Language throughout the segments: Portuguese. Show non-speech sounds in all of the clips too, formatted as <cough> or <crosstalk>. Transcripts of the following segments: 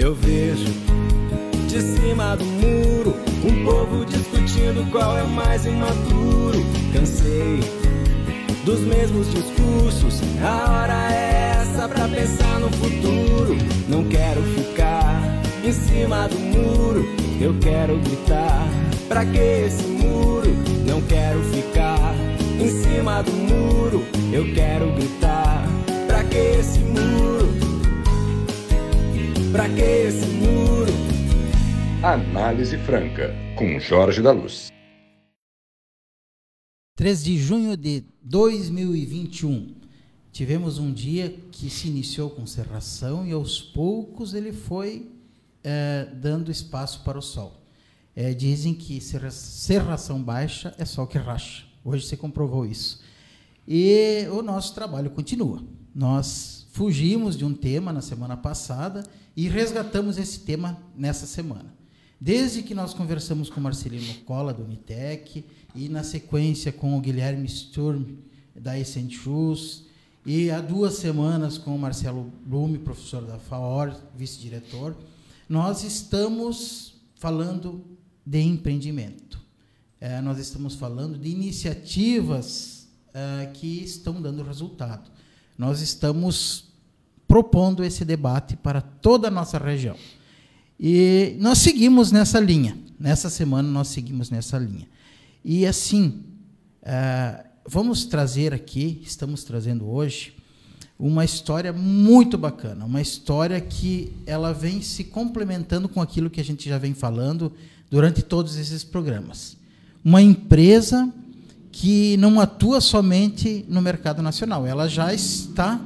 Eu vejo de cima do muro um povo discutindo qual é o mais imaturo. Cansei dos mesmos discursos. A hora é essa pra pensar no futuro. Não quero ficar em cima do muro. Eu quero gritar. Pra que esse muro? Não quero ficar em cima do muro. Eu quero gritar. Pra que esse muro? Pra que esse muro? Análise Franca, com Jorge da Luz. 3 de junho de 2021. Tivemos um dia que se iniciou com serração e aos poucos ele foi é, dando espaço para o sol. É, dizem que serração baixa é sol que racha. Hoje se comprovou isso. E o nosso trabalho continua. Nós fugimos de um tema na semana passada e resgatamos esse tema nessa semana. Desde que nós conversamos com Marcelino Cola, do Unitec, e na sequência com o Guilherme Sturm, da Essent Shoes, e há duas semanas com o Marcelo Blume, professor da FAOR, vice-diretor, nós estamos falando de empreendimento. É, nós estamos falando de iniciativas é, que estão dando resultado. Nós estamos propondo esse debate para toda a nossa região. E nós seguimos nessa linha. Nessa semana nós seguimos nessa linha. E assim, uh, vamos trazer aqui, estamos trazendo hoje, uma história muito bacana, uma história que ela vem se complementando com aquilo que a gente já vem falando durante todos esses programas. Uma empresa que não atua somente no mercado nacional, ela já está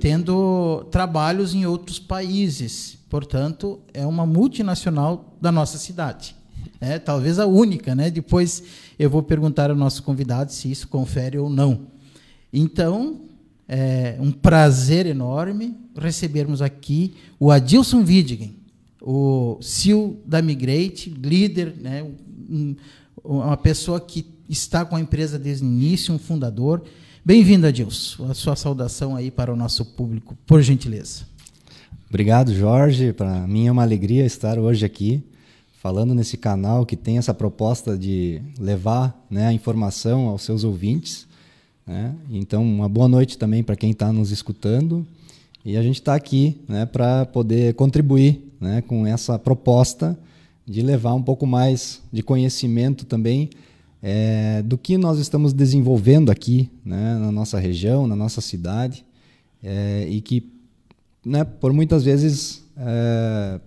tendo trabalhos em outros países. Portanto, é uma multinacional da nossa cidade. É, talvez a única, né? Depois eu vou perguntar ao nosso convidado se isso confere ou não. Então, é um prazer enorme recebermos aqui o Adilson Widgen, o CEO da Migrate, líder, né? Um, uma pessoa que está com a empresa desde o início, um fundador. Bem-vindo, Adilson. A sua saudação aí para o nosso público, por gentileza. Obrigado, Jorge. Para mim é uma alegria estar hoje aqui falando nesse canal que tem essa proposta de levar né, a informação aos seus ouvintes. Né? Então, uma boa noite também para quem está nos escutando. E a gente está aqui né, para poder contribuir né, com essa proposta de levar um pouco mais de conhecimento também é, do que nós estamos desenvolvendo aqui né, na nossa região, na nossa cidade, é, e que né, por muitas vezes, é,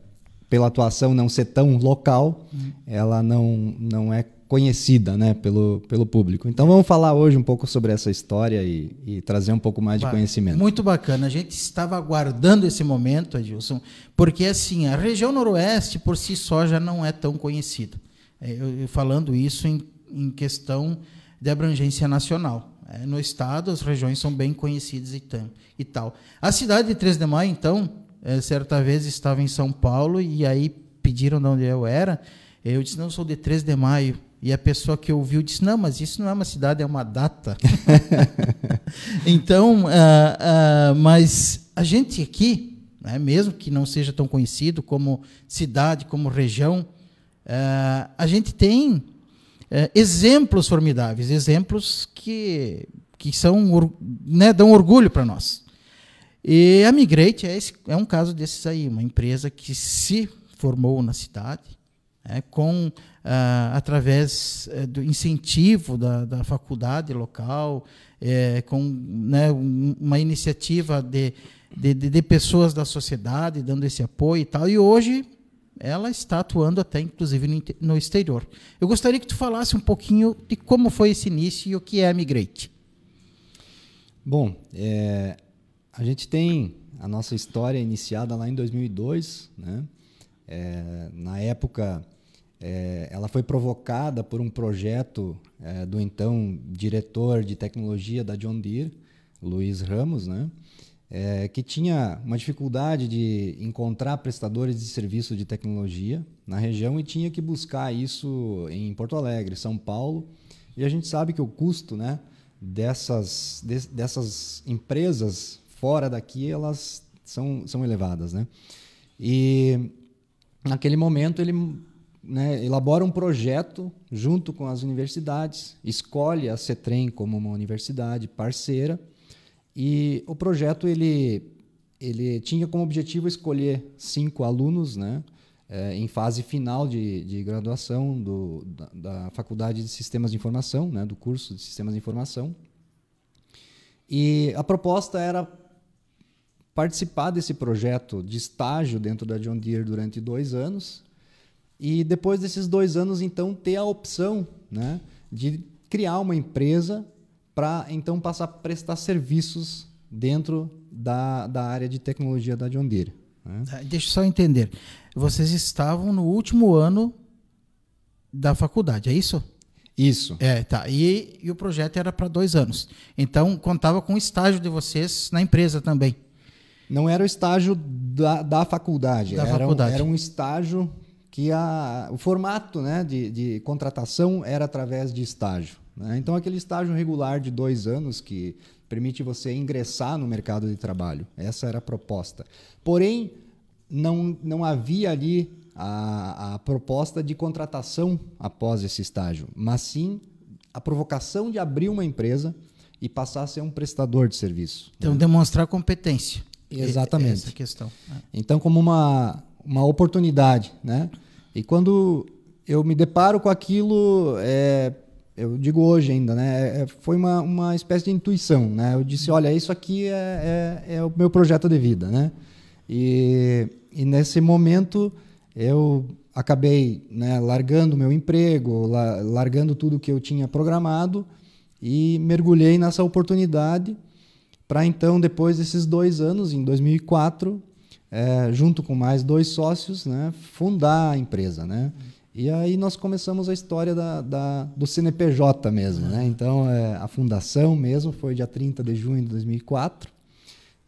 pela atuação não ser tão local, uhum. ela não, não é conhecida né, pelo, pelo público. Então vamos falar hoje um pouco sobre essa história e, e trazer um pouco mais de conhecimento. Muito bacana. A gente estava aguardando esse momento, Adilson, porque assim, a região noroeste por si só já não é tão conhecida. É, eu, eu falando isso em, em questão de abrangência nacional. É, no estado, as regiões são bem conhecidas e, tam, e tal. A cidade de 3 de Maio, então, é, certa vez estava em São Paulo e aí pediram de onde eu era. Eu disse, não, sou de 3 de Maio. E a pessoa que ouviu disse, não, mas isso não é uma cidade, é uma data. <laughs> então, uh, uh, mas a gente aqui, né, mesmo que não seja tão conhecido como cidade, como região, uh, a gente tem é, exemplos formidáveis, exemplos que, que são, né, dão orgulho para nós. E a Migrate é, esse, é um caso desses aí, uma empresa que se formou na cidade, é, com ah, através é, do incentivo da, da faculdade local, é, com né, uma iniciativa de, de, de, pessoas da sociedade dando esse apoio e tal. E hoje ela está atuando até inclusive no exterior. Eu gostaria que tu falasse um pouquinho de como foi esse início e o que é a Migrate. Bom, é, a gente tem a nossa história iniciada lá em 2002, né? É, na época, é, ela foi provocada por um projeto é, do então diretor de tecnologia da John Deere, Luiz Ramos, né? É, que tinha uma dificuldade de encontrar prestadores de serviço de tecnologia na região e tinha que buscar isso em Porto Alegre, São Paulo. E a gente sabe que o custo né, dessas, de, dessas empresas fora daqui elas são, são elevadas. Né? E naquele momento ele né, elabora um projeto junto com as universidades, escolhe a CETREM como uma universidade parceira e o projeto ele, ele tinha como objetivo escolher cinco alunos né, é, em fase final de, de graduação do, da, da, Faculdade de Sistemas de Informação, né, do curso de Sistemas de Informação. E a proposta era participar desse projeto de estágio dentro da John Deere durante dois anos e depois desses dois anos, então, ter a opção né, de criar uma empresa para, então, passar a prestar serviços dentro da, da área de tecnologia da John Deere. Né? Tá, deixa eu só entender. Vocês estavam no último ano da faculdade, é isso? Isso. É, tá. E, e o projeto era para dois anos. Então, contava com o estágio de vocês na empresa também. Não era o estágio da, da faculdade. Da era, faculdade. Um, era um estágio que a, o formato né, de, de contratação era através de estágio. Né? Então, aquele estágio regular de dois anos que permite você ingressar no mercado de trabalho. Essa era a proposta. Porém, não, não havia ali a, a proposta de contratação após esse estágio, mas sim a provocação de abrir uma empresa e passar a ser um prestador de serviço. Então, né? demonstrar competência. Exatamente. Essa questão. Então, como uma, uma oportunidade, né? E quando eu me deparo com aquilo, é, eu digo hoje ainda, né? É, foi uma, uma espécie de intuição, né? Eu disse, olha, isso aqui é, é, é o meu projeto de vida, né? E, e nesse momento eu acabei né, largando meu emprego, la, largando tudo que eu tinha programado e mergulhei nessa oportunidade para então, depois desses dois anos, em 2004, é, junto com mais dois sócios, né, fundar a empresa, né? E aí nós começamos a história da, da do CNPJ mesmo, né? Então, é, a fundação mesmo foi dia 30 de junho de 2004.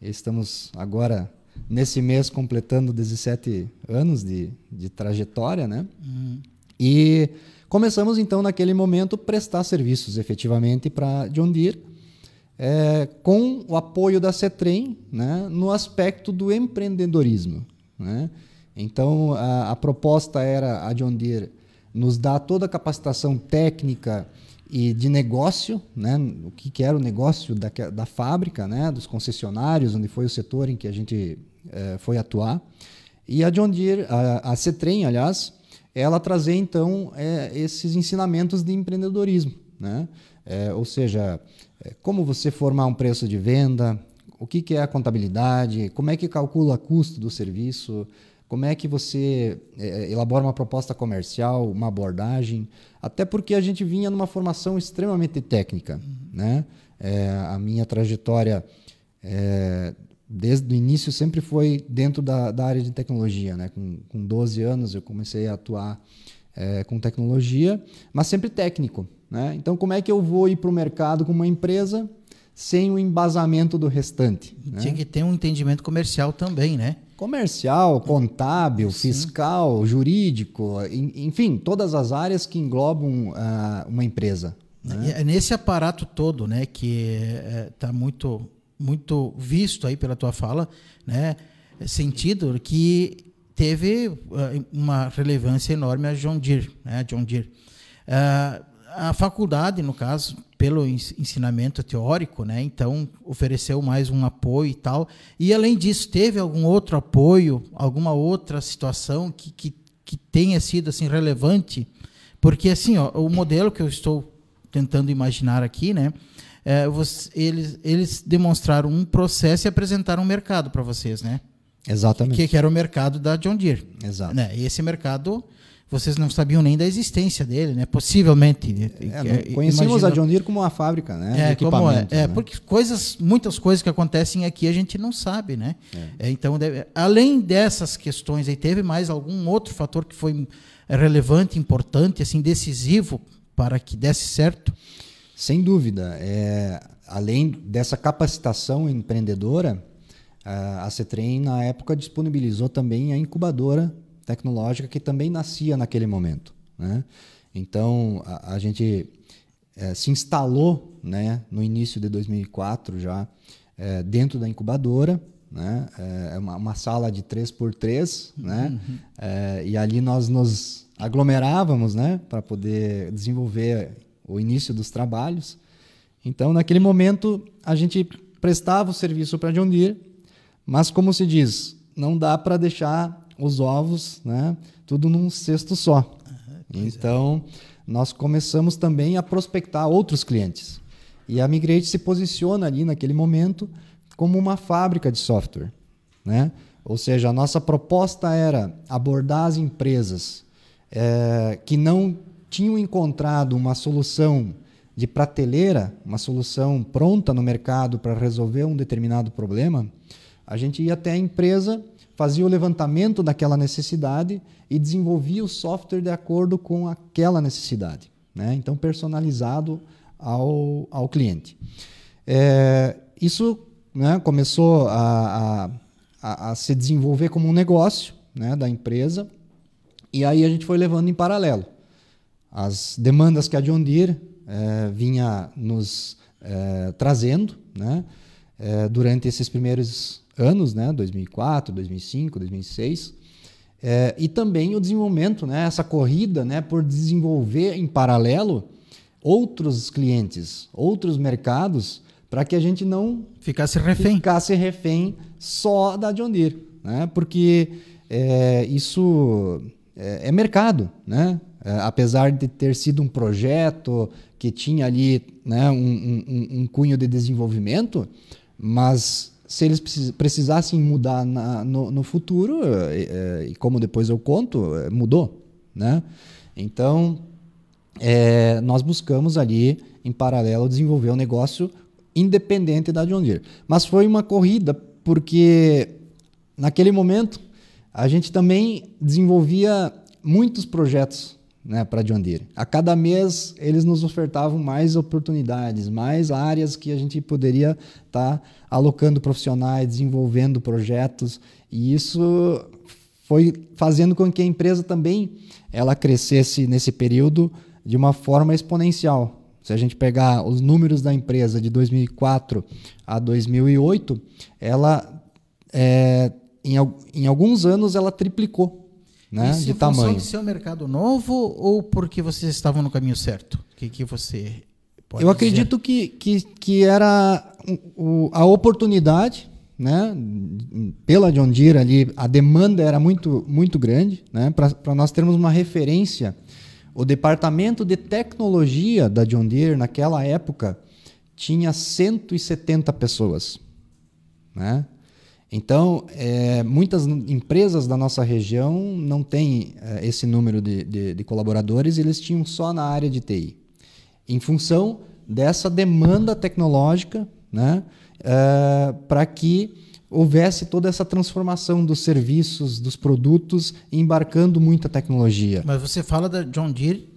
Estamos agora, nesse mês, completando 17 anos de, de trajetória, né? Uhum. E começamos, então, naquele momento, prestar serviços efetivamente para John Deere, é, com o apoio da CETREM né, no aspecto do empreendedorismo. Né? Então, a, a, proposta era a John Deere nos dar toda a capacitação técnica e de negócio, né, o que, que era o negócio da, da fábrica, né, dos concessionários, onde foi o setor em que a gente é, foi atuar. E a John Deere, a, a CETREM, aliás, ela trazer então é, esses ensinamentos de empreendedorismo. Né? É, ou seja, é, como você formar um preço de venda, o que, que é a contabilidade, como é que calcula o custo do serviço, como é que você é, elabora uma proposta comercial, uma abordagem, até porque a gente vinha numa formação extremamente técnica. Uhum. Né? É, a minha trajetória, é, desde o início, sempre foi dentro da, da área de tecnologia. Né? Com, com 12 anos eu comecei a atuar é, com tecnologia, mas sempre técnico. Né? Então, como é que eu vou ir para o mercado com uma empresa sem o embasamento do restante? Né? Tinha que ter um entendimento comercial também, né? Comercial, contábil, Sim. fiscal, jurídico, enfim, todas as áreas que englobam uh, uma empresa. Né? É nesse aparato todo, né, que está é, muito, muito visto aí pela tua fala, né, sentido que teve uh, uma relevância enorme a John Deere, né, John Deere. Uh, a faculdade, no caso, pelo ensinamento teórico, né? Então ofereceu mais um apoio e tal. E além disso, teve algum outro apoio, alguma outra situação que, que, que tenha sido assim relevante? Porque assim, ó, o modelo que eu estou tentando imaginar aqui, né? É, você, eles, eles demonstraram um processo e apresentaram um mercado para vocês, né? Exatamente. Que, que, era o mercado da John Deere. Exato. Né? E esse mercado vocês não sabiam nem da existência dele, né? Possivelmente. É, é conhecemos a John Deere como uma fábrica, né? É, como é, é né? porque coisas, muitas coisas que acontecem aqui a gente não sabe, né? É. é então, deve, além dessas questões, aí teve mais algum outro fator que foi relevante, importante, assim, decisivo para que desse certo? Sem dúvida. É, além dessa capacitação empreendedora, a Cetrem na época disponibilizou também a incubadora tecnológica que também nascia naquele momento. Né? Então, a, a gente é, se instalou né, no início de 2004 já é, dentro da incubadora, né? É uma, uma sala de 3 por 3 né? É, e ali nós nos aglomerávamos, né? Para poder desenvolver o início dos trabalhos. Então, naquele momento, a gente prestava o serviço para John Deere, mas como se diz, não dá para deixar os ovos, né? Tudo num cesto só. Uhum, então, nós começamos também a prospectar outros clientes. E a Migrate se posiciona ali naquele momento como uma fábrica de software, né? Ou seja, a nossa proposta era abordar as empresas é, que não tinham encontrado uma solução de prateleira, uma solução pronta no mercado para resolver um determinado problema, a gente ia até a empresa, fazia o levantamento daquela necessidade e desenvolvia o software de acordo com aquela necessidade. Né? Então, personalizado ao, ao cliente. É, isso né, começou a, a, a, se desenvolver como um negócio né, da empresa, e aí a gente foi levando em paralelo. As demandas que a John Deere é, vinha nos é, trazendo né, é, durante esses primeiros anos, né, 2004, 2005, 2006, e também o desenvolvimento, né, essa corrida né, por desenvolver em paralelo outros clientes, outros mercados, para que a gente não ficasse refém, ficasse refém só da John Deere, né? porque é, isso é, é, mercado, né? É, apesar de ter sido um projeto que tinha ali né, um, um, um cunho de desenvolvimento, mas se eles precisassem mudar na, no, no, futuro, é, é, e como depois eu conto, é, mudou. Né? Então, é, nós buscamos ali, em paralelo, desenvolver um negócio independente da John Deere. Mas foi uma corrida, porque naquele momento a gente também desenvolvia muitos projetos né, para John Deere. A cada mês eles nos ofertavam mais oportunidades, mais áreas que a gente poderia estar tá alocando profissionais, desenvolvendo projetos, e isso foi fazendo com que a empresa também ela crescesse nesse período de uma forma exponencial. Se a gente pegar os números da empresa de 2004 a 2008, ela é, em, em alguns anos ela triplicou né, Isso de tamanho. Isso de ser um mercado novo ou porque vocês estavam no caminho certo? O que, que você pode Eu acredito que, que, que era o, a oportunidade, né, pela John Deere ali, a demanda era muito, muito grande, né, para nós termos uma referência. O departamento de tecnologia da John Deere naquela época tinha 170 pessoas, né? Então, é, muitas empresas da nossa região não têm é, esse número de, de, de, colaboradores, eles tinham só na área de TI. Em função dessa demanda tecnológica, né, é, para que houvesse toda essa transformação dos serviços, dos produtos, embarcando muita tecnologia. Mas você fala da John Deere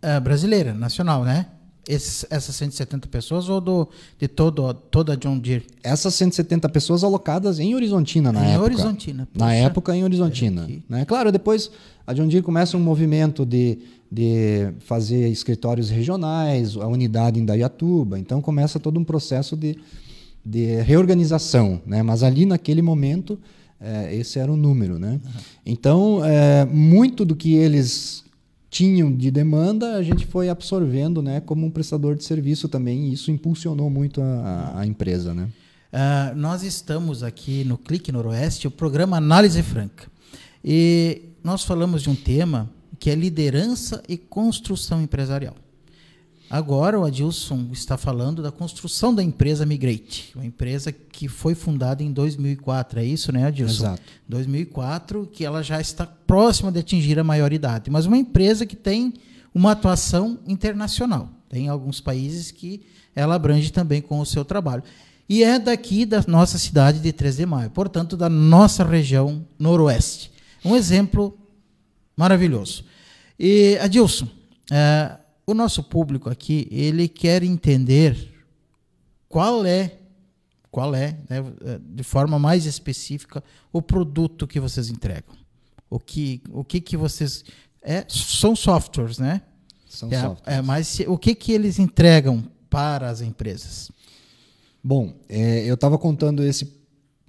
é, brasileira, nacional, né? Esses, essas 170 pessoas ou do, de todo, toda a John Deere? Essas 170 pessoas alocadas em Horizontina na em época. Horizontina. Poxa. Na época em Horizontina. Né? Claro, depois a John Deere começa um movimento de, de fazer escritórios regionais, a unidade em Dayatuba. Então começa todo um processo de, de reorganização. Né? Mas ali naquele momento, é, esse era o número. Né? Uhum. Então, é, muito do que eles tinham de demanda, a gente foi absorvendo né, como um prestador de serviço também, e isso impulsionou muito a, a empresa. Né? Uh, nós estamos aqui no Clique Noroeste, o programa Análise Franca. E nós falamos de um tema que é liderança e construção empresarial. Agora o Adilson está falando da construção da empresa Migrate, uma empresa que foi fundada em 2004, é isso, né, Adilson? Exato. 2004, que ela já está próxima de atingir a maioridade, mas uma empresa que tem uma atuação internacional. Tem alguns países que ela abrange também com o seu trabalho. E é daqui da nossa cidade de 3 de maio, portanto, da nossa região noroeste. Um exemplo maravilhoso. E, Adilson, é, o nosso público aqui, ele quer entender qual é, qual é, né, de forma mais específica, o produto que vocês entregam. O que, o que que vocês é, são softwares, né? São é, softwares. É, mas o que que eles entregam para as empresas? Bom, é, eu estava contando esse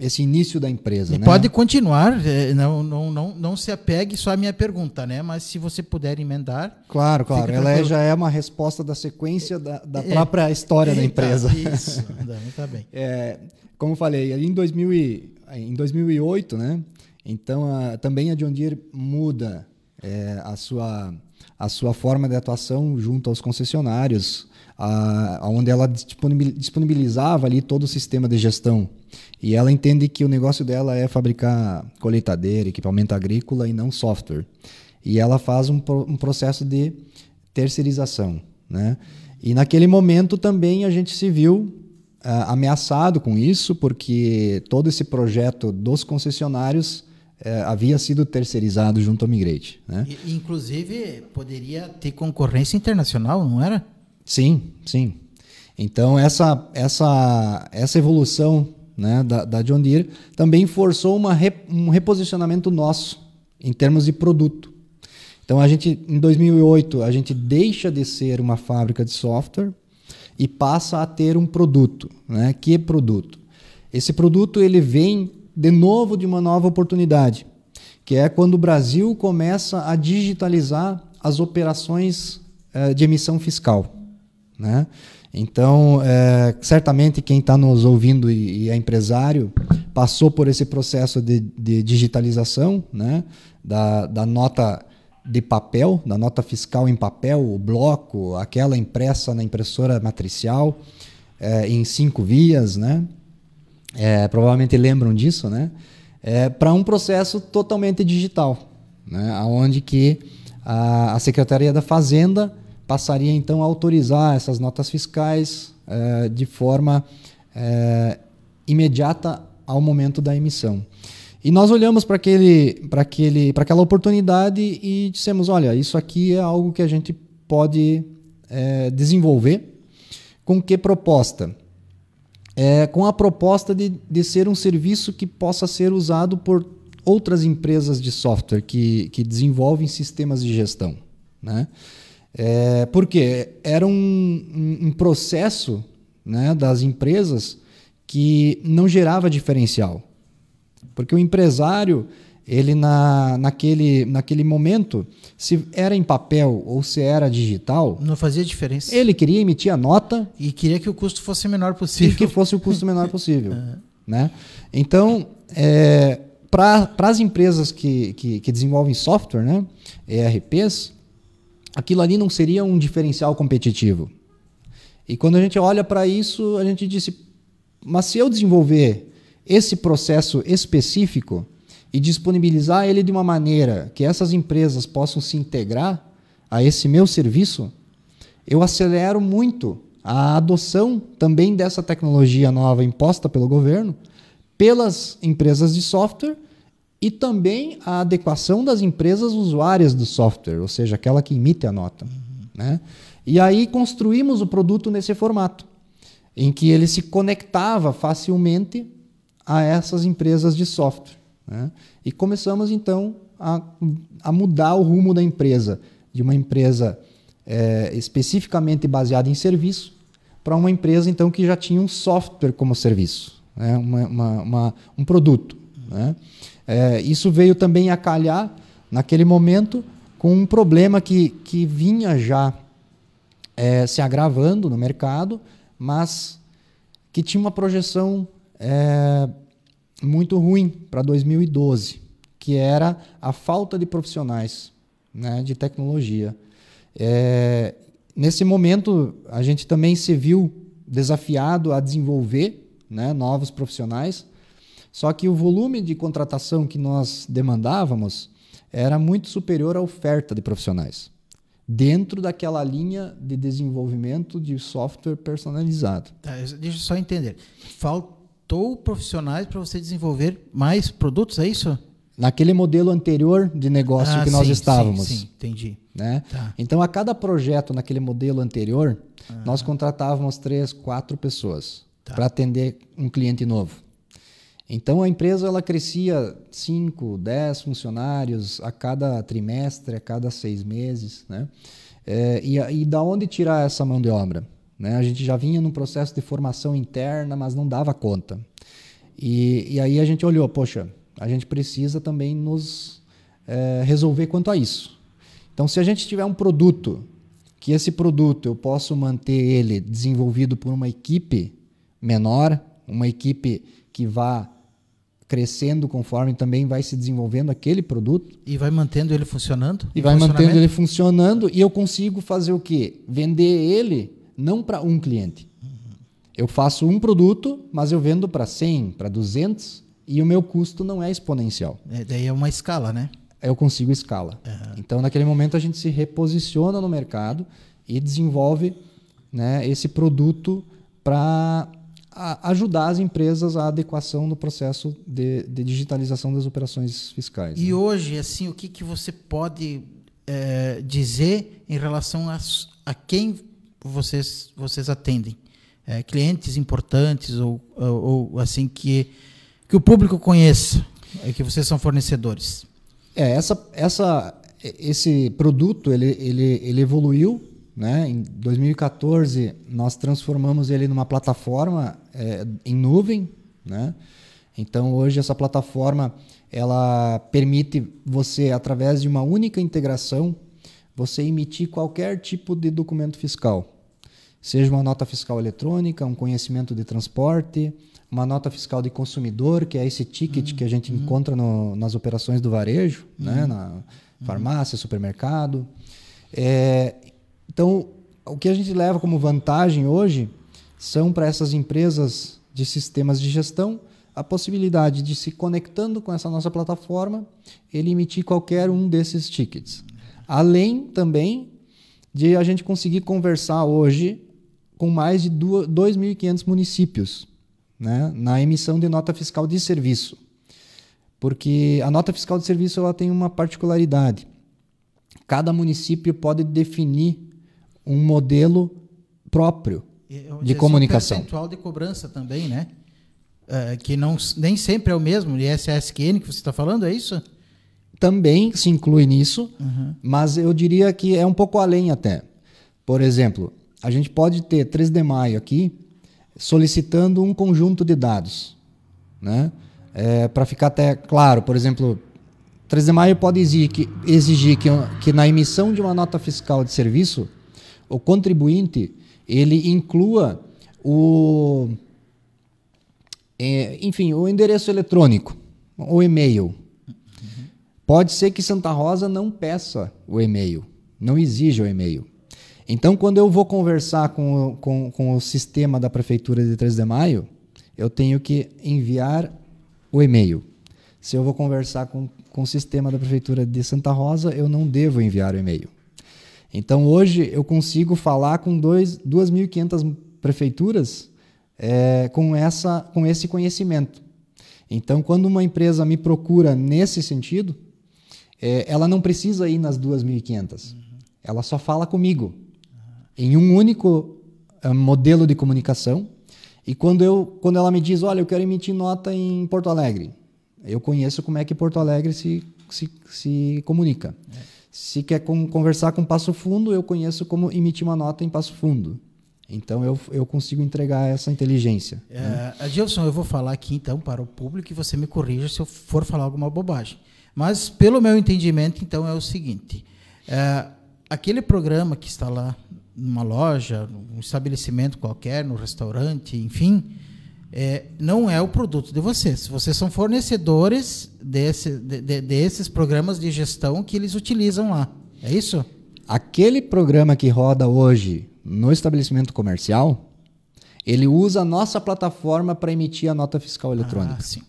esse início da empresa. E né? pode continuar, é, não, não, não, não se apegue só à minha pergunta, né? Mas se você puder emendar. Claro, claro. Ela é- tranquilo. já é uma resposta da sequência da, da É. própria história da empresa. Isso, <laughs> tá bem. É, como falei, ali em, 2000 e- em 2008, né? Então, a- também a John Deere muda é, a, sua, a sua forma de atuação junto aos concessionários, a, onde ela disponibil- disponibilizava ali todo o sistema de gestão. E ela entende que o negócio dela é fabricar colheitadeira, equipamento agrícola e não software. E ela faz um, um processo de terceirização. Né? E naquele momento também a gente se viu ah, ameaçado com isso, porque todo esse projeto dos concessionários eh, havia sido terceirizado junto ao Migrate. Né? E, inclusive, poderia ter concorrência internacional, não era? Sim, sim. Então essa essa essa evolução né, da, da John Deere também forçou uma re- um reposicionamento nosso em termos de produto. Então a gente em 2008 a gente deixa de ser uma fábrica de software e passa a ter um produto, né? Que produto? Esse produto ele vem de novo de uma nova oportunidade, que é quando o Brasil começa a digitalizar as operações eh, de emissão fiscal. Né? Então, eh, certamente quem está nos ouvindo e, e é empresário passou por esse processo de, de digitalização né? da, da nota de papel, da nota fiscal em papel, o bloco, aquela impressa na impressora matricial, eh, em cinco vias, né? É, provavelmente lembram disso, né? É, para um processo totalmente digital, né? Onde que a, a Secretaria da Fazenda passaria então a autorizar essas notas fiscais é, de forma é, imediata ao momento da emissão. E nós olhamos para aquele, para aquele, para aquela oportunidade e dissemos, olha, isso aqui é algo que a gente pode é, desenvolver. Com que proposta? é, com a proposta de, de ser um serviço que possa ser usado por outras empresas de software que, que desenvolvem sistemas de gestão. Né? É, porque era um, um, um processo né, das empresas que não gerava diferencial. Porque o empresário, ele na, naquele, naquele momento, se era em papel ou se era digital, Não fazia diferença. ele queria emitir a nota E queria que o custo fosse o menor e possível. que fosse o custo menor <laughs> possível. né? Então, é, para as empresas que, que, que desenvolvem software, né, ERPs, aquilo ali não seria um diferencial competitivo. E quando a gente olha para isso, a gente disse, mas se eu desenvolver esse processo específico e disponibilizar ele de uma maneira que essas empresas possam se integrar a esse meu serviço, eu acelero muito a adoção também dessa tecnologia nova imposta pelo governo pelas empresas de software e também a adequação das empresas usuárias do software, ou seja, aquela que emite a nota. Né? E aí construímos o produto nesse formato, em que ele se conectava facilmente a essas empresas de software. Né? E começamos então a, a mudar o rumo da empresa, de uma empresa é, especificamente baseada em serviço, para uma empresa então que já tinha um software como serviço, né? uma, uma, uma, um produto. Né? É, isso veio também a calhar, naquele momento, com um problema que, que vinha já é, se agravando no mercado, mas que tinha uma projeção é, muito ruim para 2012, que era a falta de profissionais né, de tecnologia. É, nesse momento, a gente também se viu desafiado a desenvolver né, novos profissionais, só que o volume de contratação que nós demandávamos era muito superior à oferta de profissionais, dentro daquela linha de desenvolvimento de software personalizado. Tá, deixa eu só entender. Faltou profissionais para você desenvolver mais produtos, é isso? Naquele modelo anterior de negócio Ah, que nós sim, estávamos. Sim, sim, entendi. né? Tá. Então, a cada projeto naquele modelo anterior, nós contratávamos três, quatro pessoas Tá. para atender um cliente novo. Então, a empresa ela crescia 5, 10 funcionários a cada trimestre, a cada seis meses. Né? É, e, e da onde tirar essa mão de obra? Né? A gente já vinha num processo de formação interna, mas não dava conta. E, e aí a gente olhou, poxa, a gente precisa também nos é, resolver quanto a isso. Então, se a gente tiver um produto, que esse produto eu posso manter ele desenvolvido por uma equipe menor, uma equipe que vá crescendo conforme também vai se desenvolvendo aquele produto. E vai mantendo ele funcionando? E vai mantendo ele funcionando e eu consigo fazer o quê? Vender ele não para um cliente. Eu faço um produto, mas eu vendo para 100, para 200 e o meu custo não é exponencial. É, daí é uma escala, né? Eu consigo escala. Uhum. Então, naquele momento, a gente se reposiciona no mercado e desenvolve né, esse produto para ajudar as empresas à adequação no processo de, de, digitalização das operações fiscais. E né? hoje, assim, o que, que você pode é, dizer em relação a, a quem vocês, vocês atendem? É, clientes importantes ou, ou, ou, assim que, que o público conheça, é, que vocês são fornecedores? É, essa, essa, esse produto ele, ele, ele evoluiu né? Em 2014, nós transformamos ele numa plataforma é, em nuvem. Né? Então, hoje, essa plataforma ela permite você, através de uma única integração, você emitir qualquer tipo de documento fiscal. Seja uma nota fiscal eletrônica, um conhecimento de transporte, uma nota fiscal de consumidor, que é esse ticket uhum. que a gente uhum. encontra no, nas operações do varejo, né? uhum. né? na farmácia, supermercado. É, então, o que a gente leva como vantagem hoje são para essas empresas de sistemas de gestão a possibilidade de se conectando com essa nossa plataforma, ele emitir qualquer um desses tickets. Além também de a gente conseguir conversar hoje com mais de 2.500 municípios né, na emissão de nota fiscal de serviço. Porque a nota fiscal de serviço ela tem uma particularidade. Cada município pode definir um modelo próprio de comunicação. Um percentual de cobrança também, né? É, que não, nem sempre é o mesmo, ISSQN que você está falando, é isso? Também se inclui nisso, uhum. mas eu diria que é um pouco além até. Por exemplo, a gente pode ter 3 de maio aqui solicitando um conjunto de dados. Né? É, Para ficar até claro, por exemplo, 3 de maio pode exigir, que, exigir que, que na emissão de uma nota fiscal de serviço o contribuinte ele inclua o é, enfim o endereço eletrônico o e-mail. Uhum. pode ser que Santa Rosa não peça o e-mail não exija o e-mail. Então quando eu vou conversar com, com, com o sistema da prefeitura de 3 de maio eu tenho que enviar o e-mail. Se eu vou conversar com, com o sistema da prefeitura de Santa Rosa eu não devo enviar o e-mail então hoje eu consigo falar com 2.500 prefeituras é, com, essa, com esse conhecimento. Então, quando uma empresa me procura nesse sentido, é, ela não precisa ir nas 2.500. Uhum. Ela só fala comigo uhum. em um único é, modelo de comunicação. E quando, eu, quando ela me diz, olha, eu quero emitir nota em Porto Alegre, eu conheço como é que Porto Alegre se, se, se comunica. É. Se quer conversar com Passo Fundo, eu conheço como emitir uma nota em Passo Fundo. Então eu, eu consigo entregar essa inteligência. É, né? Adilson, eu vou falar aqui então para o público e você me corrija se eu for falar alguma bobagem. Mas pelo meu entendimento, então é o seguinte: é, aquele programa que está lá numa loja, num estabelecimento qualquer, no restaurante, enfim, é, não é o produto de vocês. Vocês são fornecedores desse, de, de, desses programas de gestão que eles utilizam lá. É isso? Aquele programa que roda hoje no estabelecimento comercial, ele usa a nossa plataforma para emitir a nota fiscal ah, eletrônica. Ah, sim.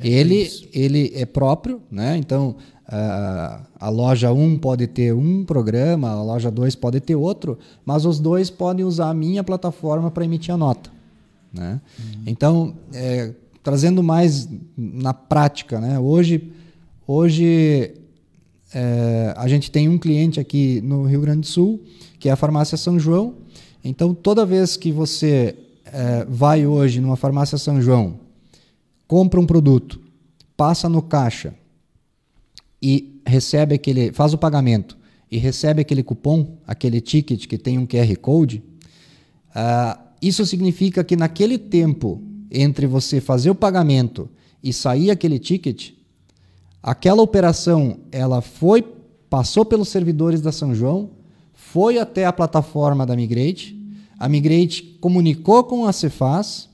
É ele, ele é próprio, né? Então, a, a loja 1 pode ter um programa, a loja 2 pode ter outro, mas os dois podem usar a minha plataforma para emitir a nota. Né? Uhum. Então, é, trazendo mais na prática, né? hoje, hoje é, a gente tem um cliente aqui no Rio Grande do Sul, que é a farmácia São João. Então, toda vez que você é, vai hoje numa farmácia São João, compra um produto, passa no caixa e recebe aquele, faz o pagamento e recebe aquele cupom, aquele ticket que tem um QR Code, uh, isso significa que naquele tempo entre você fazer o pagamento e sair aquele ticket, aquela operação ela foi passou pelos servidores da São João, foi até a plataforma da Migrate, a Migrate comunicou com a Cefaz,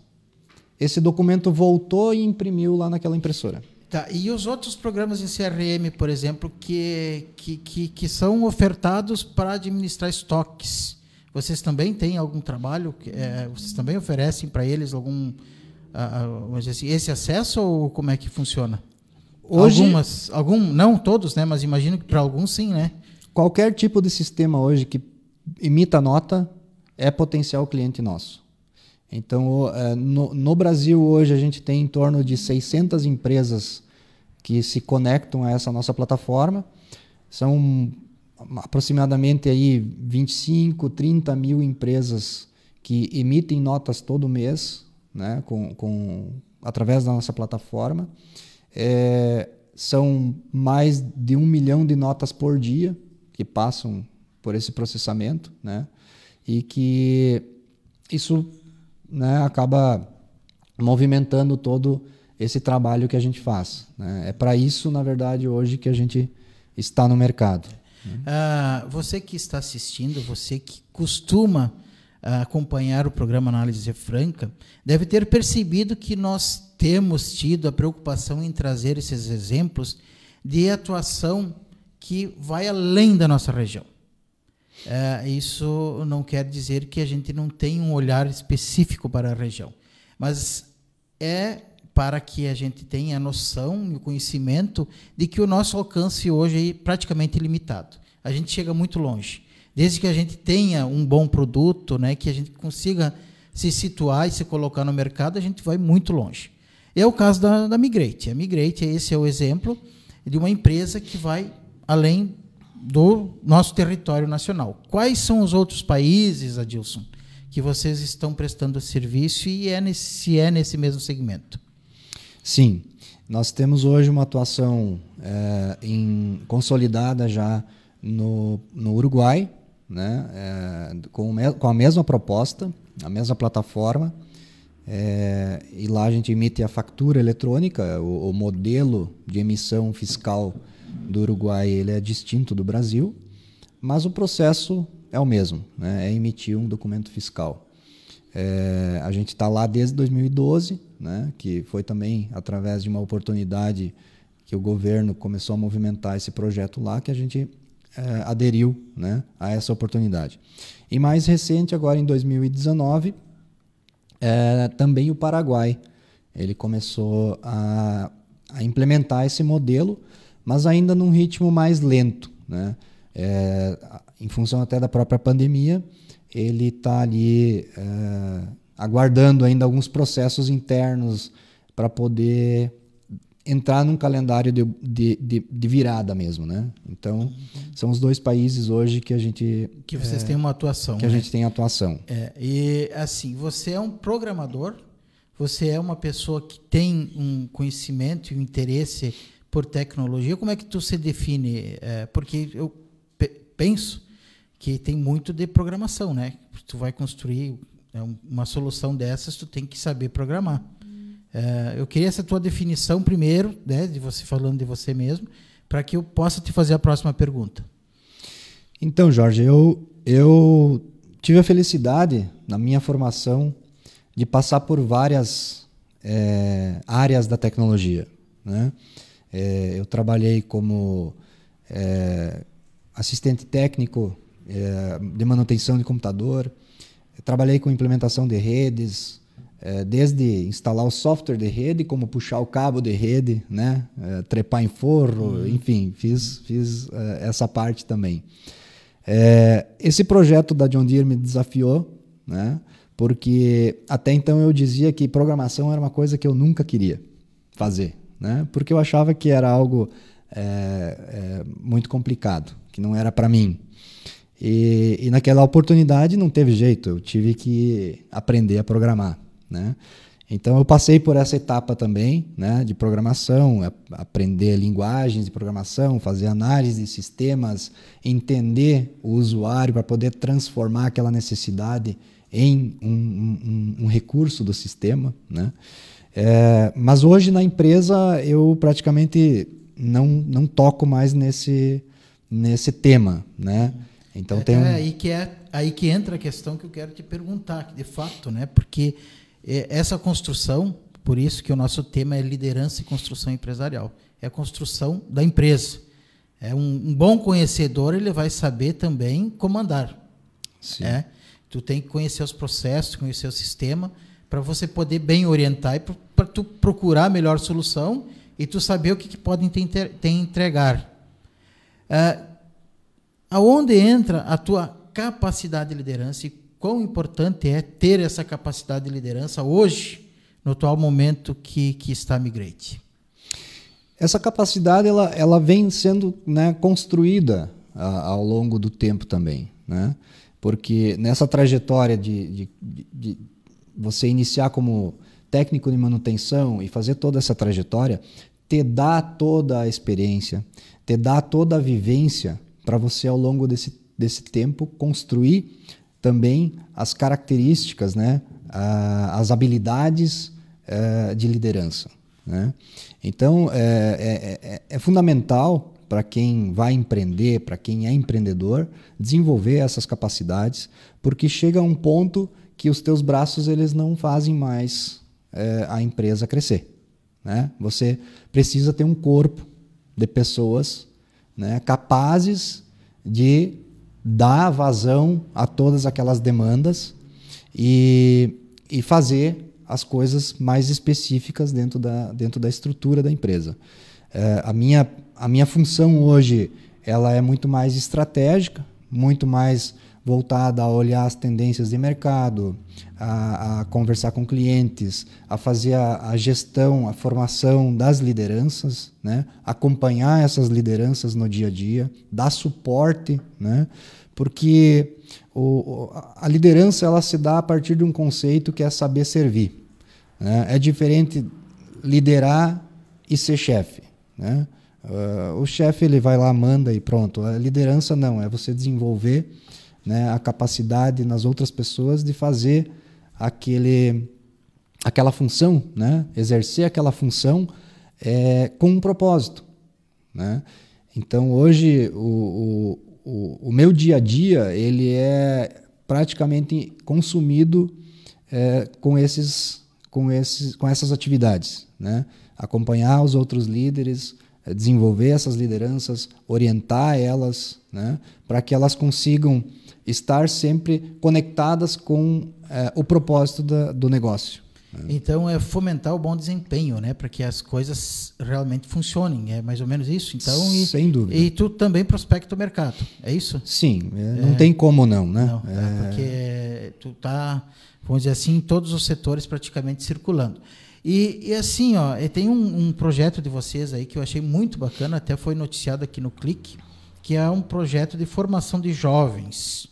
esse documento voltou e imprimiu lá naquela impressora. Tá, e os outros programas em CRM, por exemplo, que, que, que, que são ofertados para administrar estoques, vocês também têm algum trabalho? É, vocês também oferecem para eles algum uh, assim, esse acesso ou como é que funciona? Hoje, Algumas, algum, não todos, né? Mas imagino que para alguns sim, né? Qualquer tipo de sistema hoje que imita nota é potencial cliente nosso. Então, é, no, no, Brasil hoje a gente tem em torno de 600 empresas que se conectam a essa nossa plataforma. São aproximadamente aí 25, 30 mil empresas que emitem notas todo mês, né, com, com, através da nossa plataforma. É, são mais de um milhão de notas por dia que passam por esse processamento, né, e que isso né, acaba movimentando todo esse trabalho que a gente faz. Né? É para isso, na verdade, hoje que a gente está no mercado. Uh, você que está assistindo, você que costuma uh, acompanhar o programa Análise Franca, deve ter percebido que nós temos tido a preocupação em trazer esses exemplos de atuação que vai além da nossa região. É, isso não quer dizer que a gente não tem um olhar específico para a região, mas é para que a gente tenha a noção e o conhecimento de que o nosso alcance hoje é praticamente ilimitado. A gente chega muito longe. Desde que a gente tenha um bom produto, né, que a gente consiga se situar e se colocar no mercado, a gente vai muito longe. É o caso da, da Migrate. A Migrate, esse é o exemplo de uma empresa que vai além do nosso território nacional. Quais são os outros países, Adilson, que vocês estão prestando serviço e é nesse, se é nesse mesmo segmento? Sim, nós temos hoje uma atuação é, em, consolidada já no, no Uruguai, né, é, com, com a mesma proposta, a mesma plataforma. É, e lá a gente emite a factura eletrônica, o, o modelo de emissão fiscal do Uruguai ele é distinto do Brasil, mas o processo é o mesmo, né? é emitir um documento fiscal. A gente está lá desde 2012, né? que foi também através de uma oportunidade que o governo começou a movimentar esse projeto lá, que a gente é, aderiu né? a essa oportunidade. E mais recente, agora em 2019, é, também o Paraguai. Ele começou a, a implementar esse modelo mas ainda num ritmo mais lento. Né? É, em função até da própria pandemia, ele está ali aguardando ainda alguns processos internos para poder entrar num calendário de, de, de, de, virada mesmo, né? Então, são os dois países hoje que a gente... Que vocês é, têm uma atuação. Que né? a gente tem atuação. É, e, assim, você é um programador, você é uma pessoa que tem um conhecimento e um interesse por tecnologia, como é que tu se define? É, porque eu pe penso que tem muito de programação, né? Tu vai construir é, uma solução dessas, tu tem que saber programar. É, eu queria essa tua definição primeiro, né, de você falando de você mesmo, para que eu possa te fazer a próxima pergunta. Então, Jorge, eu, eu tive a felicidade na minha formação de passar por várias é, áreas da tecnologia, né? É, eu trabalhei como é, assistente técnico é, de manutenção de computador, trabalhei com implementação de redes, é, desde instalar o software de rede, como puxar o cabo de rede, né, é, trepar em forro, uhum. enfim, fiz, fiz é, essa parte também. esse projeto da John Deere me desafiou, né, porque até então eu dizia que programação era uma coisa que eu nunca queria fazer né? porque eu achava que era algo é, é, muito complicado, que não era para mim. E, e, naquela oportunidade não teve jeito, eu tive que aprender a programar. Né? Então eu passei por essa etapa também né, de programação, aprender linguagens de programação, fazer análise de sistemas, entender o usuário para poder transformar aquela necessidade em um, um, um recurso do sistema. Né? É, mas hoje na empresa eu praticamente não, não toco mais nesse, nesse tema. Né? Então é, tem um... é aí que é aí que entra a questão que eu quero te perguntar, de fato, né? Porque é, essa construção, por isso que o nosso tema é liderança e construção empresarial, é a construção da empresa. É um, um bom conhecedor, ele vai saber também comandar. Sim. É? Tu tem que conhecer os processos, conhecer o sistema, para você poder bem orientar e para tu procurar a melhor solução e tu saber o que, que podem te, te entregar. É, aonde entra a tua capacidade de liderança e quão importante é ter essa capacidade de liderança hoje, no atual momento que, que está a Migrate? Essa capacidade ela, ela vem sendo né, construída a, ao longo do tempo também. Né? Porque nessa trajetória de, de, de, de você iniciar como técnico de manutenção e fazer toda essa trajetória, te dá toda a experiência, te dá toda a vivência para você ao longo desse, desse tempo construir também as características, né, as habilidades eh, de liderança. Né? Então, é, é, é, fundamental para quem vai empreender, para quem é empreendedor, desenvolver essas capacidades, porque chega um ponto que os teus braços eles não fazem mais é, a empresa crescer. Né? Você precisa ter um corpo de pessoas né, capazes de dar vazão a todas aquelas demandas e, e fazer as coisas mais específicas dentro da, dentro da estrutura da empresa. É, a, minha, a minha função hoje ela é muito mais estratégica, muito mais voltada a olhar as tendências de mercado, a, a conversar com clientes, a fazer a, a, gestão, a formação das lideranças, né? acompanhar essas lideranças no dia a dia, dar suporte, né? porque o, a liderança ela se dá a partir de um conceito que é saber servir. Né? É diferente liderar e ser chefe. Né? Uh, o chefe ele vai lá, manda e pronto. A liderança não, é você desenvolver né, a capacidade nas outras pessoas de fazer aquele, aquela função, né? exercer aquela função é, com um propósito. Né? Então hoje o, o, o, o, meu dia a dia ele é praticamente consumido é, com esses com, esses, com essas atividades. Né? Acompanhar os outros líderes, desenvolver essas lideranças, orientar elas, né? para que elas consigam estar sempre conectadas com é, o propósito da, do negócio. Né? Então é fomentar o bom desempenho, né, para que as coisas realmente funcionem. É mais ou menos isso. Então e, sem dúvida. E tu também prospecta o mercado, é isso? Sim, é, não é, tem como não, né? Não, é, é porque tu tá vamos dizer assim, em todos os setores praticamente circulando. E, e assim, ó, tem um, um, projeto de vocês aí que eu achei muito bacana, até foi noticiado aqui no Clique, que é um projeto de formação de jovens.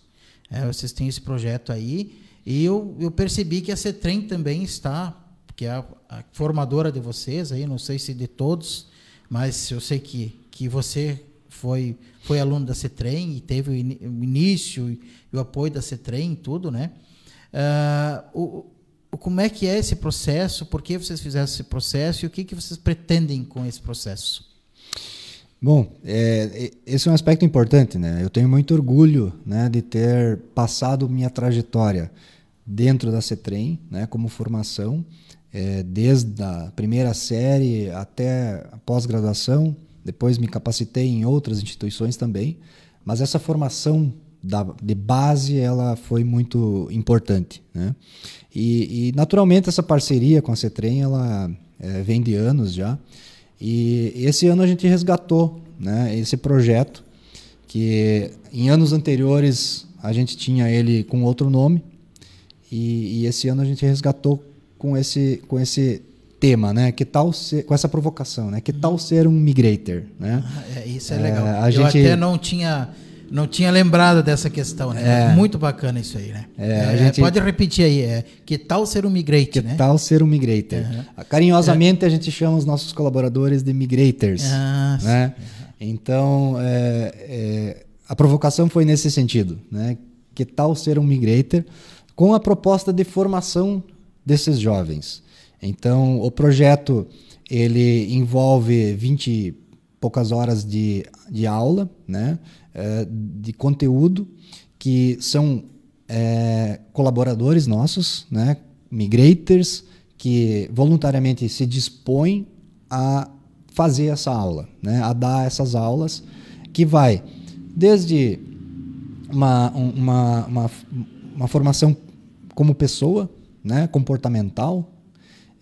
É, vocês têm esse projeto aí, e eu, eu percebi que a CETREM também está, que é a, a formadora de vocês aí, não sei se de todos, mas eu sei que, que você foi, foi aluno da CETREM e teve o, in, o início e o apoio da CETREM e tudo, né? Uh, o, como é que é esse processo? Por que vocês fizeram esse processo e o que, que vocês pretendem com esse processo? Bom, é, esse é um aspecto importante, né? Eu tenho muito orgulho, né, de ter passado minha trajetória dentro da CETREM, né, como formação, é, desde a primeira série até a pós-graduação. Depois me capacitei em outras instituições também, mas essa formação da, de base ela foi muito importante. Né? E, e, naturalmente essa parceria com a Cetrem ela é, vem de anos já. E esse ano a gente resgatou né, esse projeto que em anos anteriores a gente tinha ele com outro nome e, e esse ano a gente resgatou com esse com esse tema, né? Que tal ser, com essa provocação, né? Que tal ser um migrator, né? Ah, é, isso é legal. É, Eu gente... até não tinha não tinha lembrado dessa questão, né? É. Muito bacana isso aí, né? É, é, gente... Pode repetir aí, é, que tal ser um migrator, que né? tal ser um migrator. Uhum. Carinhosamente a gente chama os nossos colaboradores de migrators, ah, né? Então, é, é, a provocação foi nesse sentido, né? Que tal ser um migrator com a proposta de formação desses jovens. Então, o projeto ele envolve 20 e poucas horas de, de aula, né, é, de conteúdo, que são é, colaboradores nossos, né, migrators, que voluntariamente se dispõem a fazer essa aula, né, a dar essas aulas, que vai desde uma, uma, uma, uma formação como pessoa, né, comportamental,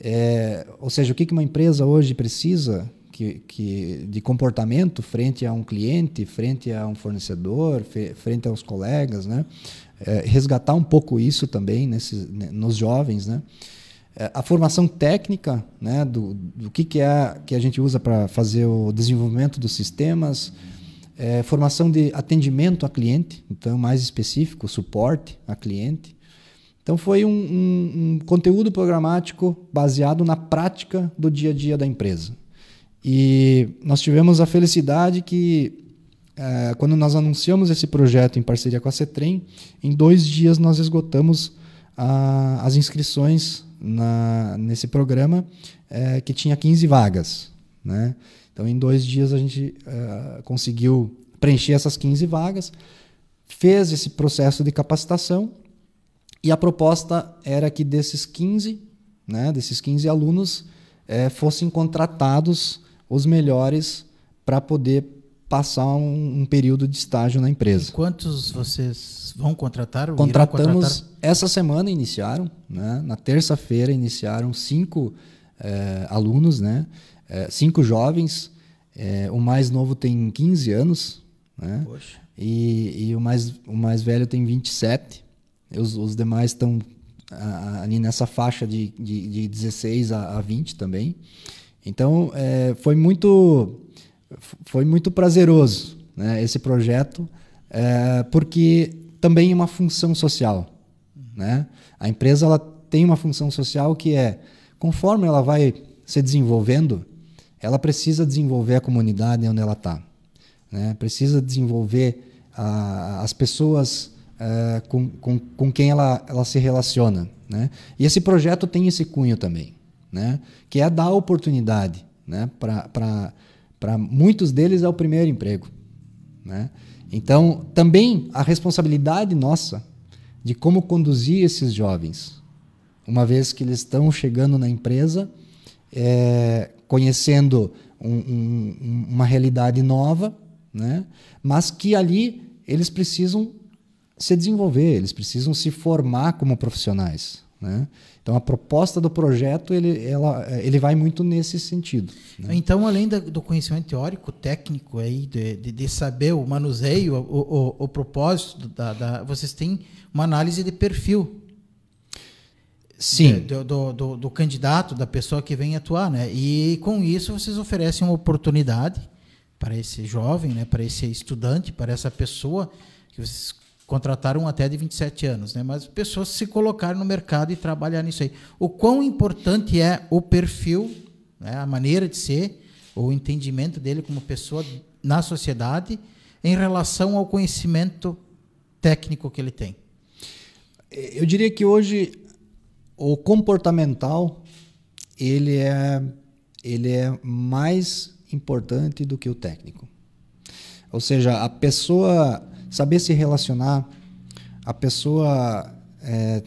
é, ou seja, o que uma empresa hoje precisa que, que, de comportamento frente a um cliente, frente a um fornecedor, frente aos colegas, né? É, resgatar um pouco isso também nesses, né, nos jovens, né? É, a formação técnica, né, do, do que, que é que a gente usa para fazer o desenvolvimento dos sistemas, é, formação de atendimento a cliente, então mais específico, suporte a cliente. Então foi um, um, um conteúdo programático baseado na prática do dia a dia da empresa. E nós tivemos a felicidade que, é, quando nós anunciamos esse projeto em parceria com a CETREM, em dois dias nós esgotamos a, as inscrições na, nesse programa, é, que tinha 15 vagas. Né? Então, em dois dias, a gente é, conseguiu preencher essas 15 vagas, fez esse processo de capacitação e a proposta era que desses 15, né, desses 15 alunos, é, fossem contratados os melhores para poder passar um, um, período de estágio na empresa. E quantos vocês vão contratar? Contratamos contratar? essa semana iniciaram, né? na terça-feira iniciaram cinco é, alunos, né? É, cinco jovens. É, o mais novo tem 15 anos, né? Poxa. E, e o, mais, o mais velho tem 27. Os, os demais estão ali nessa faixa de, de, de 16 a, a 20 também. Então, é, foi muito foi muito prazeroso né, esse projeto, é, porque também é uma função social. Né? A empresa ela tem uma função social que é, conforme ela vai se desenvolvendo, ela precisa desenvolver a comunidade onde ela está. Né? Precisa desenvolver a, as pessoas é, com, com, com quem ela, ela se relaciona. Né? E esse projeto tem esse cunho também né? que é dar oportunidade. Né? Para muitos deles é o primeiro emprego. Né? Então, também a responsabilidade nossa de como conduzir esses jovens, uma vez que eles estão chegando na empresa, é, conhecendo um, um, uma realidade nova, né? mas que ali eles precisam se desenvolver, eles precisam se formar como profissionais. Né? Então a proposta do projeto ele, ela, ele vai muito nesse sentido. Né? Então além da, do conhecimento teórico, técnico aí de, de, de saber o manuseio, o, o, o propósito da, da, vocês têm uma análise de perfil. Sim. Do, do, do, do, candidato, da pessoa que vem atuar, né? E com isso vocês oferecem uma oportunidade para esse jovem, né? Para esse estudante, para essa pessoa que vocês contrataram até de 27 anos, né? mas pessoas se colocaram no mercado e trabalhar nisso aí. O quão importante é o perfil, né? a maneira de ser, o entendimento dele como pessoa na sociedade em relação ao conhecimento técnico que ele tem? Eu diria que hoje o comportamental ele é, ele é mais importante do que o técnico. Ou seja, a pessoa saber se relacionar, a pessoa é,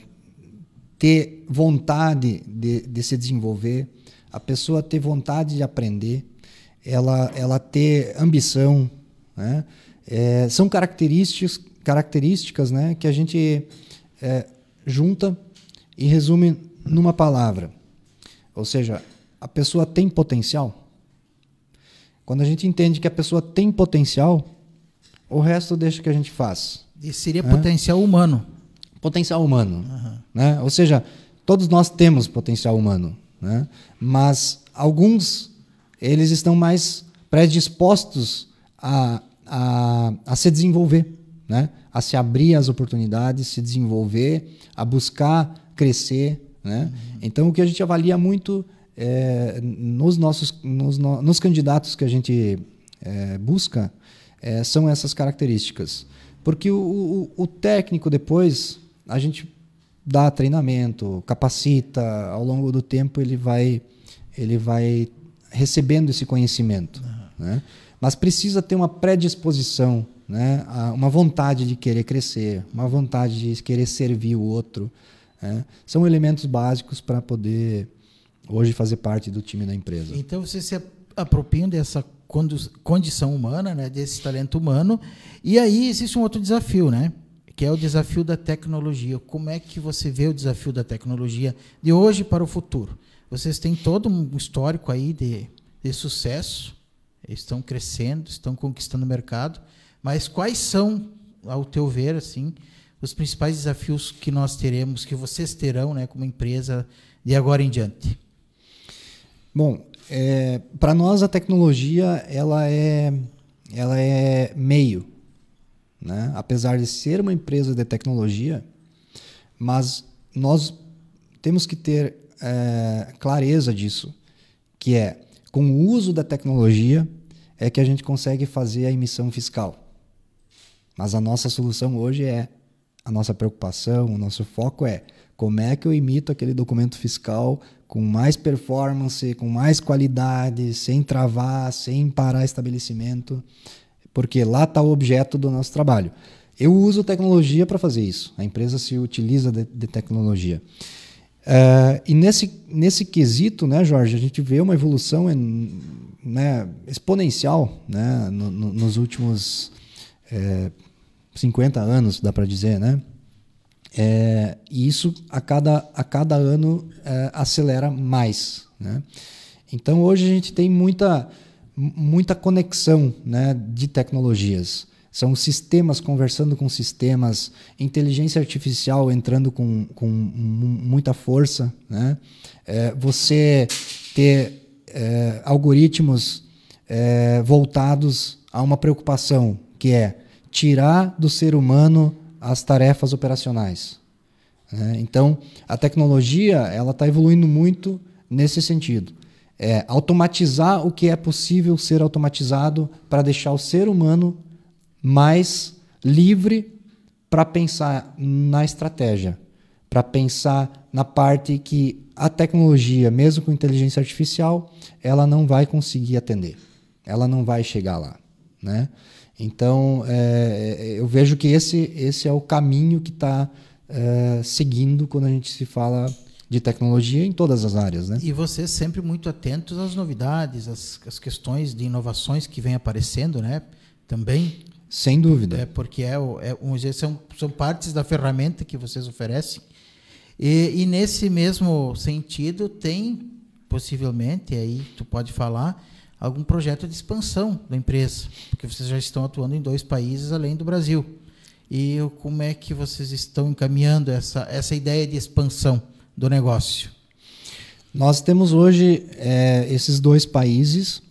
ter vontade de, de, se desenvolver, a pessoa ter vontade de aprender, ela, ela ter ambição, né? É, são características, características né, que a gente é, junta e resume numa palavra. Ou seja, a pessoa tem potencial. Quando a gente entende que a pessoa tem potencial, o resto deixa que a gente faz. E seria potencial humano. Potencial humano. Uhum. Né? Ou seja, todos nós temos potencial humano. Né? Mas alguns, eles estão mais predispostos a, a, a se desenvolver, né? a se abrir às oportunidades, se desenvolver, a buscar crescer. Né? Uhum. Então, o que a gente avalia muito é, nos nossos nos, nos candidatos que a gente é, busca é, são essas características. Porque o, o, o, técnico depois, a gente dá treinamento, capacita, ao longo do tempo ele vai, ele vai recebendo esse conhecimento. Uhum. Né? Mas precisa ter uma predisposição, né? uma vontade de querer crescer, uma vontade de querer servir o outro. Né? São elementos básicos para poder hoje fazer parte do time da empresa. Então você se apropriam dessa condição humana, né, desse talento humano, e aí existe um outro desafio, né? que é o desafio da tecnologia. Como é que você vê o desafio da tecnologia de hoje para o futuro? Vocês têm todo um histórico aí de, de sucesso, estão crescendo, estão conquistando o mercado, mas quais são, ao teu ver, assim, os principais desafios que nós teremos, que vocês terão, né, como empresa de agora em diante? Bom, é, para nós a tecnologia ela é, ela é meio né? apesar de ser uma empresa de tecnologia, mas nós temos que ter é, clareza disso, que é com o uso da tecnologia é que a gente consegue fazer a emissão fiscal. Mas a nossa solução hoje é a nossa preocupação, o nosso foco é como é que eu emito aquele documento fiscal com mais performance, com mais qualidade, sem travar, sem parar estabelecimento porque lá está o objeto do nosso trabalho. Eu uso tecnologia para fazer isso. A empresa se utiliza de, de tecnologia. Uh, e nesse, nesse quesito, né, Jorge, a gente vê uma evolução em, né, exponencial né, no, no, nos últimos é, 50 anos, dá para dizer. Né? É, e isso a cada, a cada ano é, acelera mais. Né? Então hoje a gente tem muita muita conexão né, de tecnologias. São sistemas conversando com sistemas, inteligência artificial entrando com, com muita força. Né? É, você ter é, algoritmos é, voltados a uma preocupação, que é tirar do ser humano as tarefas operacionais. Né? Então, a tecnologia ela está evoluindo muito nesse sentido é, automatizar o que é possível ser automatizado para deixar o ser humano mais livre para pensar na estratégia, para pensar na parte que a tecnologia, mesmo com inteligência artificial, ela não vai conseguir atender, ela não vai chegar lá, né? Então, é, eu vejo que esse, esse é o caminho que está é, seguindo quando a gente se fala de tecnologia em todas as áreas. Né? E vocês sempre muito atentos às novidades, às, às questões de inovações que vêm aparecendo, né? Também. Sem dúvida. É porque é, é, são, são partes da ferramenta que vocês oferecem. E, e nesse mesmo sentido, tem possivelmente, aí tu pode falar, algum projeto de expansão da empresa, porque vocês já estão atuando em dois países além do Brasil. E como é que vocês estão encaminhando essa, essa ideia de expansão? do negócio? Nós temos hoje é, esses dois países.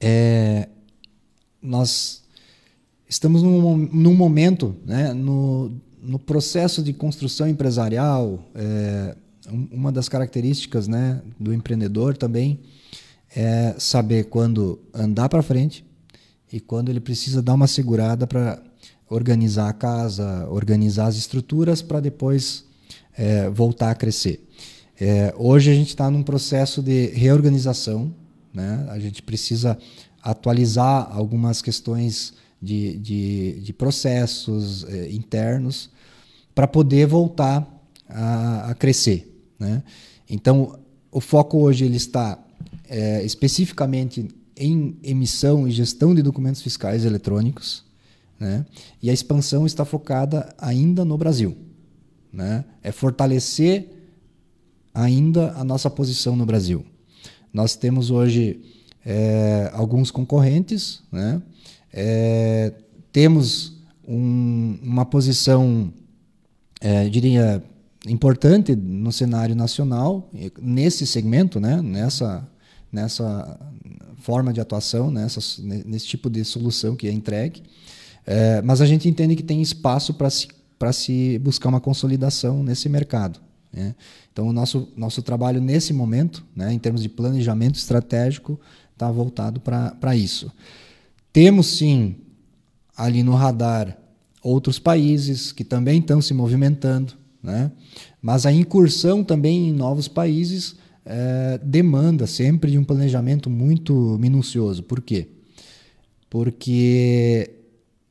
É, nós estamos num, num momento, né, no, no, processo de construção empresarial, é, uma das características né, do empreendedor também é saber quando andar para frente e quando ele precisa dar uma segurada para organizar a casa, organizar as estruturas para depois é, voltar a crescer. É, hoje a gente está num processo de reorganização, né? a gente precisa atualizar algumas questões de, de, de processos é, internos para poder voltar a, a crescer. Né? Então, o foco hoje ele está é, especificamente em emissão e gestão de documentos fiscais eletrônicos, né? e a expansão está focada ainda no Brasil né? é fortalecer ainda a nossa posição no Brasil. Nós temos hoje é, alguns concorrentes, né? É, temos um, uma posição, é, diria, importante no cenário nacional, nesse segmento, né? nessa, nessa forma de atuação, nessa, nesse tipo de solução que é entregue. É, mas a gente entende que tem espaço para se se buscar uma consolidação nesse mercado. Né? Então, o nosso, nosso trabalho nesse momento, né, em termos de planejamento estratégico, está voltado para isso. Temos sim ali no radar outros países que também estão se movimentando. né? Mas a incursão também em novos países é, demanda sempre de um planejamento muito minucioso. Por quê? Porque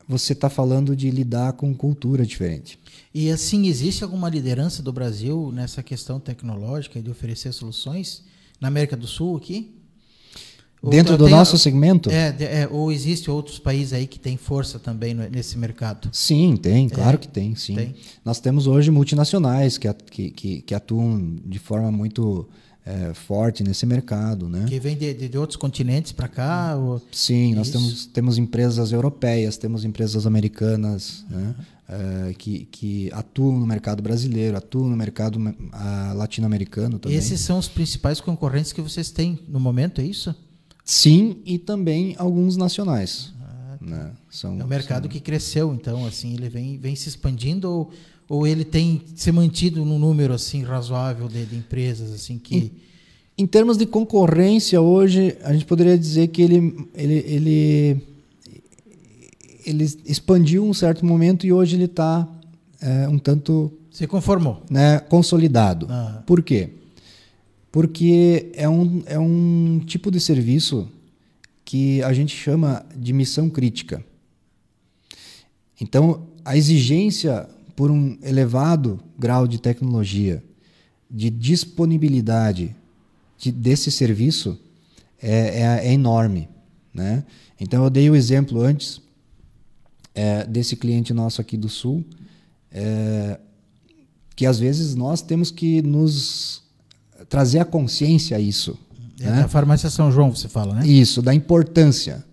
você está falando de lidar com cultura diferente. E assim, existe alguma liderança do Brasil nessa questão tecnológica de oferecer soluções na América do Sul aqui? Dentro do tem, nosso segmento? É, é, ou existe outros países aí que têm força também nesse mercado? Sim, tem, claro é, que tem, sim. Tem. Nós temos hoje multinacionais que, que, que atuam de forma muito é, forte nesse mercado, né? Que vem de, de outros continentes para cá? Ou... Sim, nós temos, temos empresas europeias, temos empresas americanas, né? É, que, que atuam no mercado brasileiro, atuam no mercado latino-americano também. Esses são os principais concorrentes que vocês têm no momento, é isso? Sim, e também alguns nacionais. Ah, tá. né? são, é um mercado são... que cresceu, então, assim, ele vem, vem se expandindo ou, ou ele tem se mantido num número assim razoável de, de empresas assim que em, em, termos de concorrência hoje a gente poderia dizer que ele ele ele, ele expandiu um certo momento e hoje ele está é, um tanto se conformou né consolidado ah. por quê porque é um, é um tipo de serviço que a gente chama de missão crítica. Então, a exigência por um elevado grau de tecnologia, de disponibilidade de, desse serviço é, é, é, enorme. Né? Então, eu dei o exemplo antes é, desse cliente nosso aqui do Sul, é, que às vezes nós temos que nos trazer a consciência a isso. É né? Da farmácia São João, você fala, né? Isso, da importância.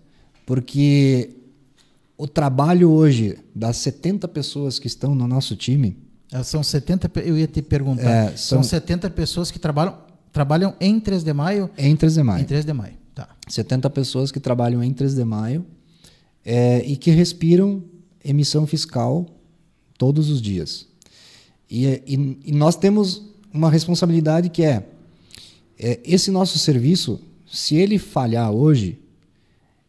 Porque o trabalho hoje das 70 pessoas que estão no nosso time. É, são 70, eu ia te perguntar. É, são, são 70 pessoas que trabalham, trabalham em 3 de maio? Em 3 de maio. Em 3 de maio, tá. 70 pessoas que trabalham em 3 de maio é, e que respiram emissão fiscal todos os dias. E, e, e nós temos uma responsabilidade que é, é esse nosso serviço, se ele falhar hoje,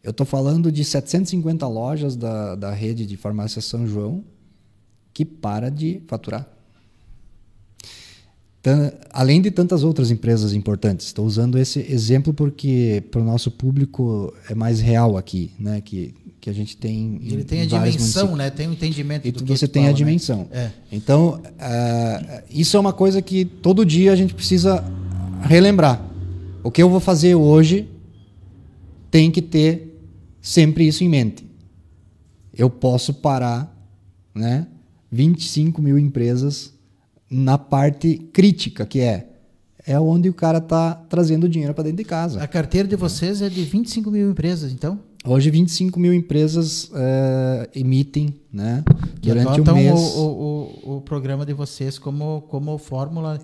eu estou falando de 750 lojas da, da rede de farmácia São João que para de faturar. além de tantas outras empresas importantes. Estou usando esse exemplo porque para o nosso público é mais real aqui, né? Que, que a gente tem. Ele tem a dimensão, né? Tem o um entendimento e do você tem fala, a dimensão. Né? É. Então, uh, isso é uma coisa que todo dia a gente precisa relembrar. O que eu vou fazer hoje tem que ter sempre isso em mente. Eu posso parar, né? 25 mil empresas na parte crítica, que é é onde o cara está trazendo dinheiro para dentro de casa. A carteira de vocês é de 25 mil empresas, então? Hoje, 25 mil empresas é, emitem né, durante o mês. O, o, o, programa de vocês como, como fórmula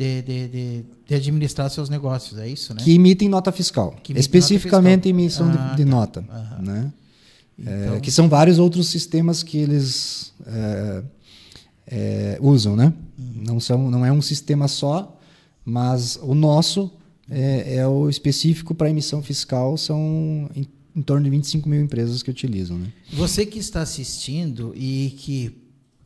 de, de, de, de, administrar seus negócios, é isso, né? Que emitem nota fiscal. Emitem Especificamente nota fiscal. emissão ah, de, tá. nota. Né? Então... É, que são vários outros sistemas que eles é, é, usam, né? Uhum. Não, são, não é um sistema só, mas o nosso é, é o específico para emissão fiscal, são em, em, torno de 25 mil empresas que utilizam. Né? Você que está assistindo e que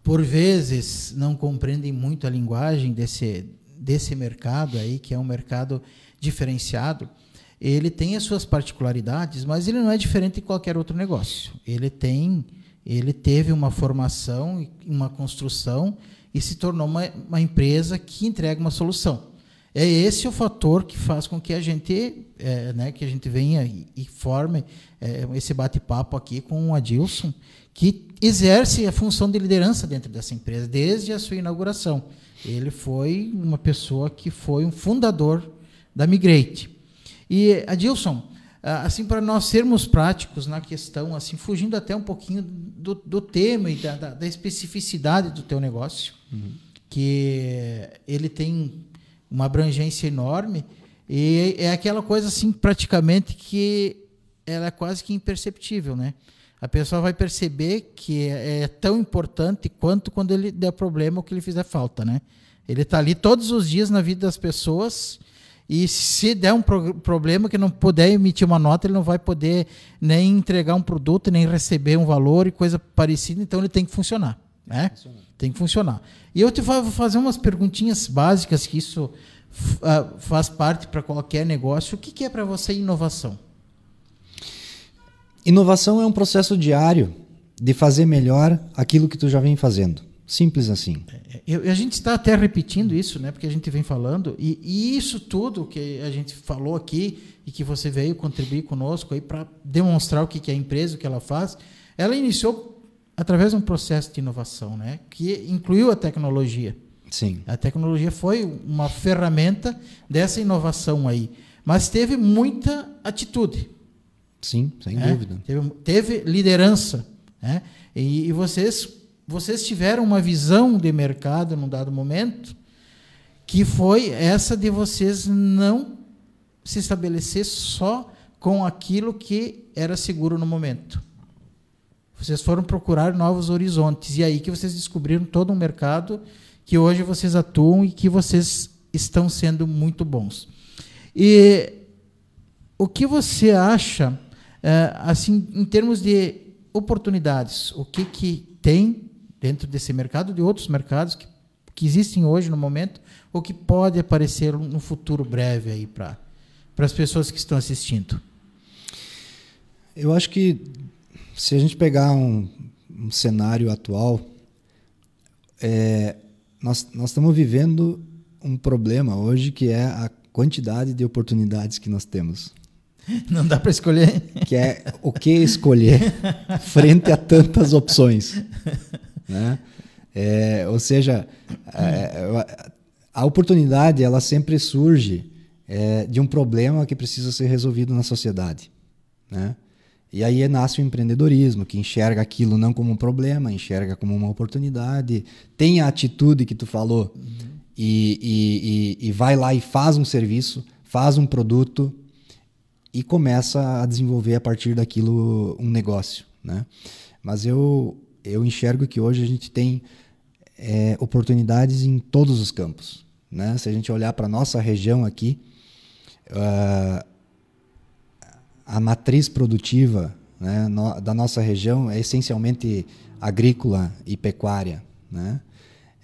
por vezes não compreendem muito a linguagem desse, desse mercado aí, que é um mercado diferenciado, ele tem as suas particularidades, mas ele não é diferente de qualquer outro negócio. Ele tem, ele teve uma formação, uma construção e se tornou uma, uma empresa que entrega uma solução. É esse o fator que faz com que a gente, é, né, que a gente venha e, e forme é, esse bate-papo aqui com o Adilson, que exerce a função de liderança dentro dessa empresa desde a sua inauguração. Ele foi uma pessoa que foi um fundador da Migrate. E, Adilson, assim, para nós sermos práticos na questão, assim, fugindo até um pouquinho do, do tema e da, da, da, especificidade do teu negócio, uhum. que ele tem uma abrangência enorme e é aquela coisa assim praticamente que ela é quase que imperceptível, né? A pessoa vai perceber que é, é tão importante quanto quando ele der problema ou que ele fizer falta, né? Ele está ali todos os dias na vida das pessoas e se der um pro problema que não puder emitir uma nota, ele não vai poder nem entregar um produto, nem receber um valor e coisa parecida, então ele tem que funcionar. Né? Tem que funcionar. E eu te vou fazer umas perguntinhas básicas que isso uh, faz parte para qualquer negócio. O que, que é para você inovação? Inovação é um processo diário de fazer melhor aquilo que tu já vem fazendo. Simples assim. É, eu, a gente está até repetindo isso, né? Porque a gente vem falando e, e, isso tudo que a gente falou aqui e que você veio contribuir conosco aí para demonstrar o que, que é a empresa, o que ela faz, ela iniciou através de um processo de inovação, né? Que incluiu a tecnologia. Sim. A tecnologia foi uma ferramenta dessa inovação aí, mas teve muita atitude. Sim, sem né? dúvida. Teve, teve liderança, né? E, e vocês vocês tiveram uma visão de mercado num dado momento que foi essa de vocês não se estabelecer só com aquilo que era seguro no momento. Vocês foram procurar novos horizontes e aí que vocês descobriram todo um mercado que hoje vocês atuam e que vocês estão sendo muito bons. E o que você acha, é, assim, em termos de oportunidades, o que que tem dentro desse mercado, de outros mercados que, que existem hoje no momento, ou que pode aparecer no futuro breve aí para as pessoas que estão assistindo? Eu acho que se a gente pegar um, um cenário atual, é, nós, nós estamos vivendo um problema hoje que é a quantidade de oportunidades que nós temos. <laughs> Não dá para escolher. Que é o que escolher <laughs> frente a tantas opções. Né? É, ou seja, é, a oportunidade ela sempre surge é, de um problema que precisa ser resolvido na sociedade. Né? E aí nasce o empreendedorismo, que enxerga aquilo não como um problema, enxerga como uma oportunidade, tem a atitude que tu falou uhum. e, e, e, e vai lá e faz um serviço, faz um produto e começa a desenvolver a partir daquilo um negócio. Né? Mas eu, eu enxergo que hoje a gente tem é, oportunidades em todos os campos. Né? Se a gente olhar para nossa região aqui, uh, a matriz produtiva né, no, da nossa região é essencialmente agrícola e pecuária. Né?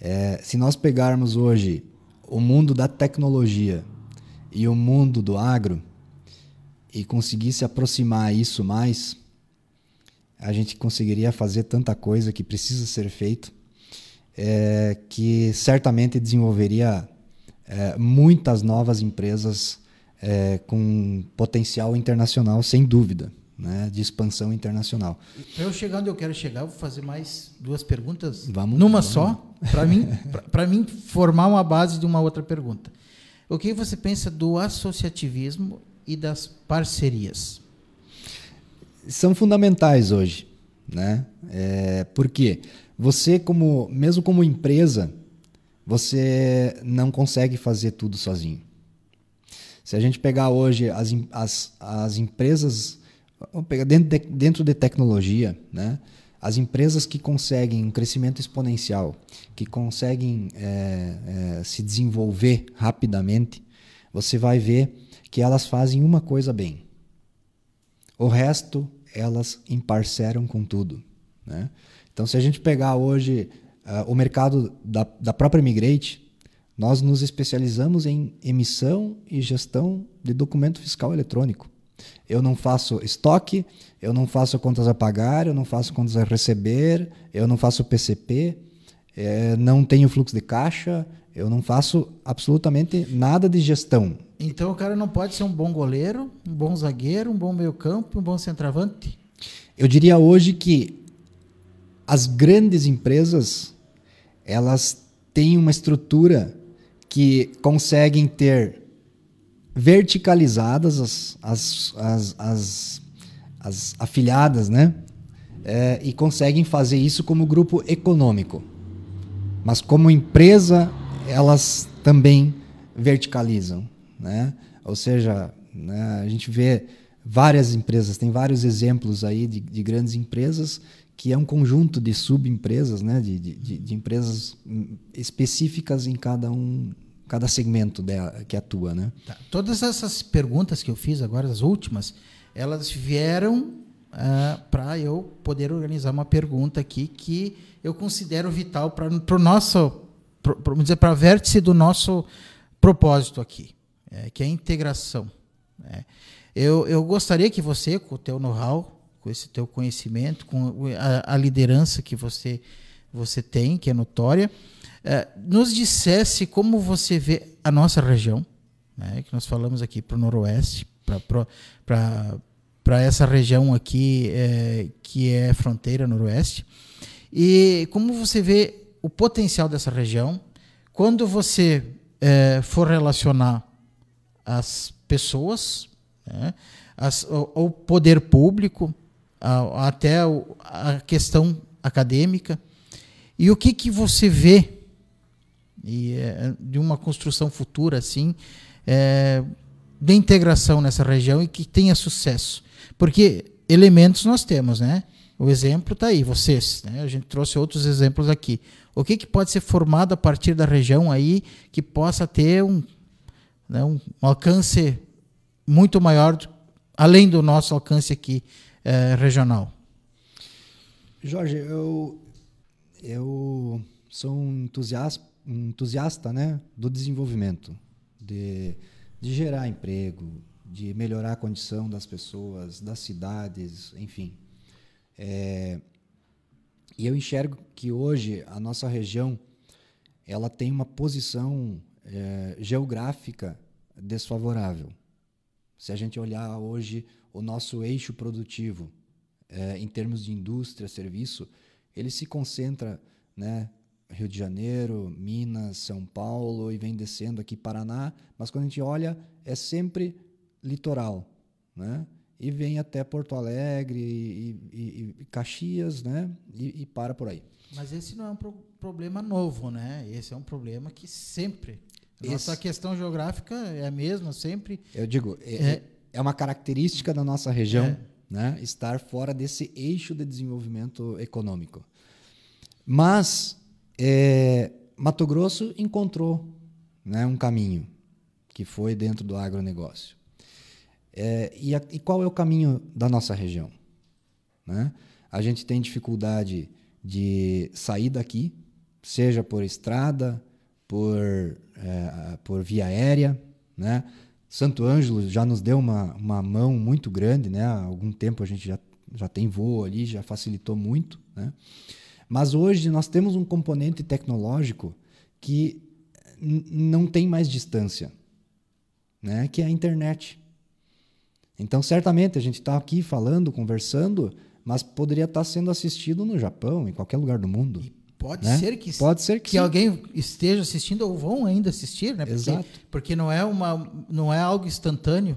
É, se nós pegarmos hoje o mundo da tecnologia e o mundo do agro e conseguisse aproximar isso mais, a gente conseguiria fazer tanta coisa que precisa ser feito, é, que certamente desenvolveria é, muitas novas empresas é, com potencial internacional, sem dúvida, né, de expansão internacional. Para eu chegar onde eu quero chegar, eu vou fazer mais duas perguntas vamos, numa vamos. só, para mim, para mim formar uma base de uma outra pergunta. O que você pensa do associativismo e das parcerias? São fundamentais hoje, né? É, porque você como mesmo como empresa, você não consegue fazer tudo sozinho. Se a gente pegar hoje as, as, as empresas, vamos pegar dentro de, dentro de tecnologia, né? as empresas que conseguem um crescimento exponencial, que conseguem é, é, se desenvolver rapidamente, você vai ver que elas fazem uma coisa bem. O resto, elas emparceram com tudo. Né? Então, se a gente pegar hoje uh, o mercado da, da própria Migrate, nós nos especializamos em emissão e gestão de documento fiscal eletrônico. Eu não faço estoque, eu não faço contas a pagar, eu não faço contas a receber, eu não faço PCP, é, não tenho fluxo de caixa, eu não faço absolutamente nada de gestão. Então o cara não pode ser um bom goleiro, um bom zagueiro, um bom meio-campo, um bom centroavante? Eu diria hoje que as grandes empresas elas têm uma estrutura que conseguem ter verticalizadas as, as, as, as, as afiliadas, né? É, e conseguem fazer isso como grupo econômico. Mas como empresa, elas também verticalizam, né? Ou seja, né, a gente vê várias empresas, tem vários exemplos aí de, de grandes empresas que é um conjunto de subempresas, né, de, de, de, empresas específicas em cada um, cada segmento dela, que atua, né? Tá. Todas essas perguntas que eu fiz agora, as últimas, elas vieram uh, para eu poder organizar uma pergunta aqui que eu considero vital para o nosso, pro, vamos dizer, para vértice do nosso propósito aqui, é, que é a integração. Né? Eu, eu gostaria que você, com o teu know-how, com esse teu conhecimento, com a, a, liderança que você, você tem, que é notória, é, nos dissesse como você vê a nossa região, né, que nós falamos aqui para o Noroeste, para essa região aqui é, que é fronteira Noroeste, e como você vê o potencial dessa região quando você é, for relacionar as pessoas, né, as, o, o, poder público, a, até a questão acadêmica, e o que, que você vê e, é, de uma construção futura assim é, de integração nessa região e que tenha sucesso. Porque elementos nós temos, né? O exemplo está aí, vocês. Né? A gente trouxe outros exemplos aqui. O que, que pode ser formado a partir da região aí que possa ter um, né, um alcance muito maior, além do nosso alcance aqui é, regional? Jorge, eu, eu sou um entusiasta, um entusiasta né, do desenvolvimento, de, de gerar emprego, de melhorar a condição das pessoas, das cidades, enfim. É, e eu enxergo que hoje a nossa região ela tem uma posição é, geográfica desfavorável. Se a gente olhar hoje o nosso eixo produtivo é, em termos de indústria, serviço, ele se concentra, né, Rio de Janeiro, Minas, São Paulo e vem descendo aqui Paraná, mas quando a gente olha é sempre litoral, né? E vem até Porto Alegre e, e, e Caxias, né? E, e, para por aí. Mas esse não é um pro problema novo, né? Esse é um problema que sempre. Esse... Nossa questão geográfica é a mesma, sempre. Eu digo, é, é, é uma característica da nossa região, é. né? Estar fora desse eixo de desenvolvimento econômico. Mas é, Mato Grosso encontrou né, um caminho que foi dentro do agronegócio. É, e, a, e, qual é o caminho da nossa região? Né? A gente tem dificuldade de sair daqui, seja por estrada, por, é, por via aérea. Né? Santo Ângelo já nos deu uma, uma mão muito grande, né? há algum tempo a gente já, já tem voo ali, já facilitou muito. Né? Mas hoje nós temos um componente tecnológico que não tem mais distância, né? que é a internet. Então, certamente, a gente está aqui falando, conversando, mas poderia estar tá sendo assistido no Japão, em qualquer lugar do mundo. E pode né? ser que pode ser que, que alguém esteja assistindo ou vão ainda assistir, né? Porque, Exato. Porque não é uma, não é algo instantâneo.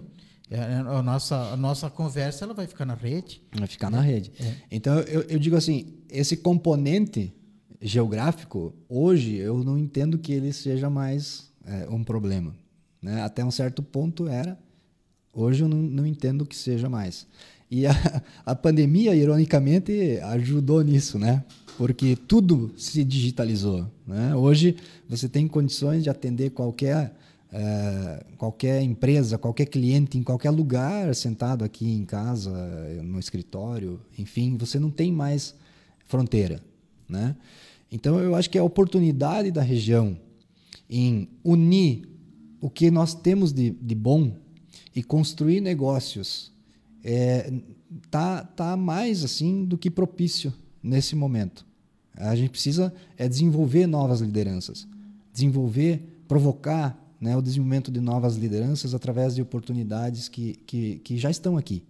É, é, a nossa, a nossa conversa ela vai ficar na rede. Vai ficar na rede. É. Então eu, eu digo assim, esse componente geográfico hoje eu não entendo que ele seja mais é, um problema. Né? Até um certo ponto era, Hoje eu não, não entendo que seja mais. E a, <laughs> a pandemia, ironicamente, ajudou nisso, né? Porque tudo se digitalizou. Né? Hoje você tem condições de atender qualquer, é, qualquer empresa, qualquer cliente, em qualquer lugar, sentado aqui em casa, no escritório, enfim, você não tem mais fronteira. Né? Então eu acho que a oportunidade da região em unir o que nós temos de, de bom e construir negócios é, tá, tá mais assim do que propício nesse momento. A gente precisa é desenvolver novas lideranças, desenvolver, provocar né, o desenvolvimento de novas lideranças através de oportunidades que, que, que já estão aqui.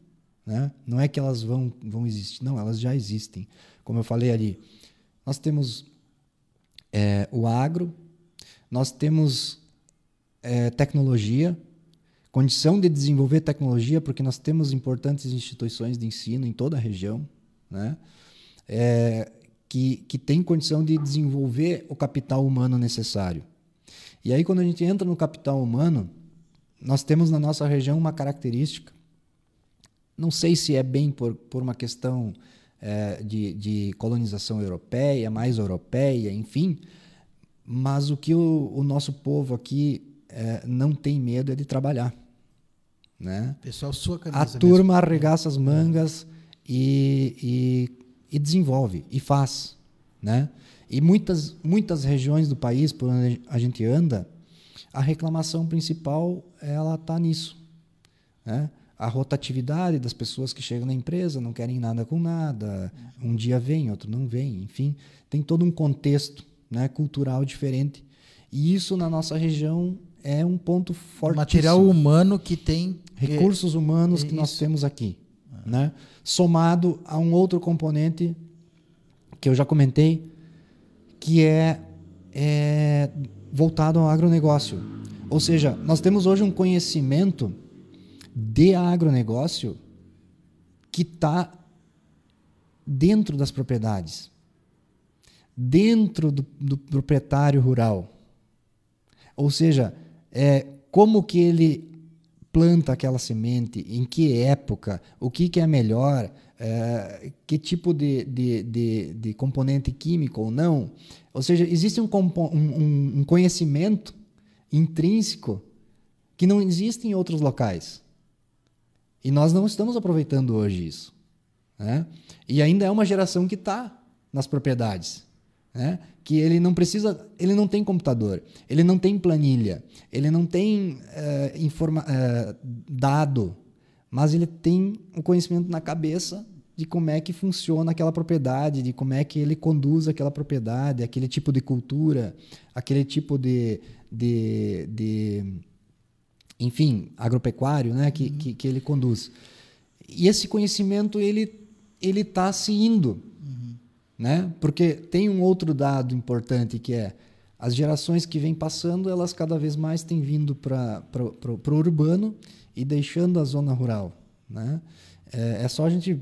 Né? Não é que elas vão, vão existir, não, elas já existem. Como eu falei ali, nós temos é, o agro, nós temos é, tecnologia, condição de desenvolver tecnologia, porque nós temos importantes instituições de ensino em toda a região, né? É, que, que tem condição de desenvolver o capital humano necessário. E aí, quando a gente entra no capital humano, nós temos na nossa região uma característica, não sei se é bem por, por uma questão é, de, de colonização europeia, mais europeia, enfim, mas o que o, o nosso povo aqui é, não tem medo é de trabalhar. Né? Pessoal, sua camisa A turma mesmo. arregaça as mangas e, e, e desenvolve e faz, né? E muitas muitas regiões do país por onde a gente anda, a reclamação principal ela está nisso, né? A rotatividade das pessoas que chegam na empresa não querem nada com nada, um dia vem, outro não vem, enfim, tem todo um contexto, né, cultural diferente. E isso na nossa região é um ponto forte. Material humano que tem recursos humanos que nós temos aqui, né? Somado a um outro componente que eu já comentei, que é, é voltado ao agronegócio. Ou seja, nós temos hoje um conhecimento de agronegócio que está dentro das propriedades, dentro do, do proprietário rural. Ou seja, é, como que ele planta aquela semente, em que época, o que, que é melhor, é, que tipo de, de, de, de, componente químico ou não. Ou seja, existe um, um, um conhecimento intrínseco que não existe em outros locais. E nós não estamos aproveitando hoje isso. Né? E ainda é uma geração que está nas propriedades né? que ele não precisa, ele não tem computador, ele não tem planilha, ele não tem uh, informa, uh, dado, mas ele tem o um conhecimento na cabeça de como é que funciona aquela propriedade, de como é que ele conduz aquela propriedade, aquele tipo de cultura, aquele tipo de, de, de enfim, agropecuário, né, que, uhum. que, que, ele conduz. E esse conhecimento ele ele está se indo né? Porque tem um outro dado importante que é as gerações que vêm passando, elas cada vez mais têm vindo para o urbano e deixando a zona rural. Né? É, é, só a gente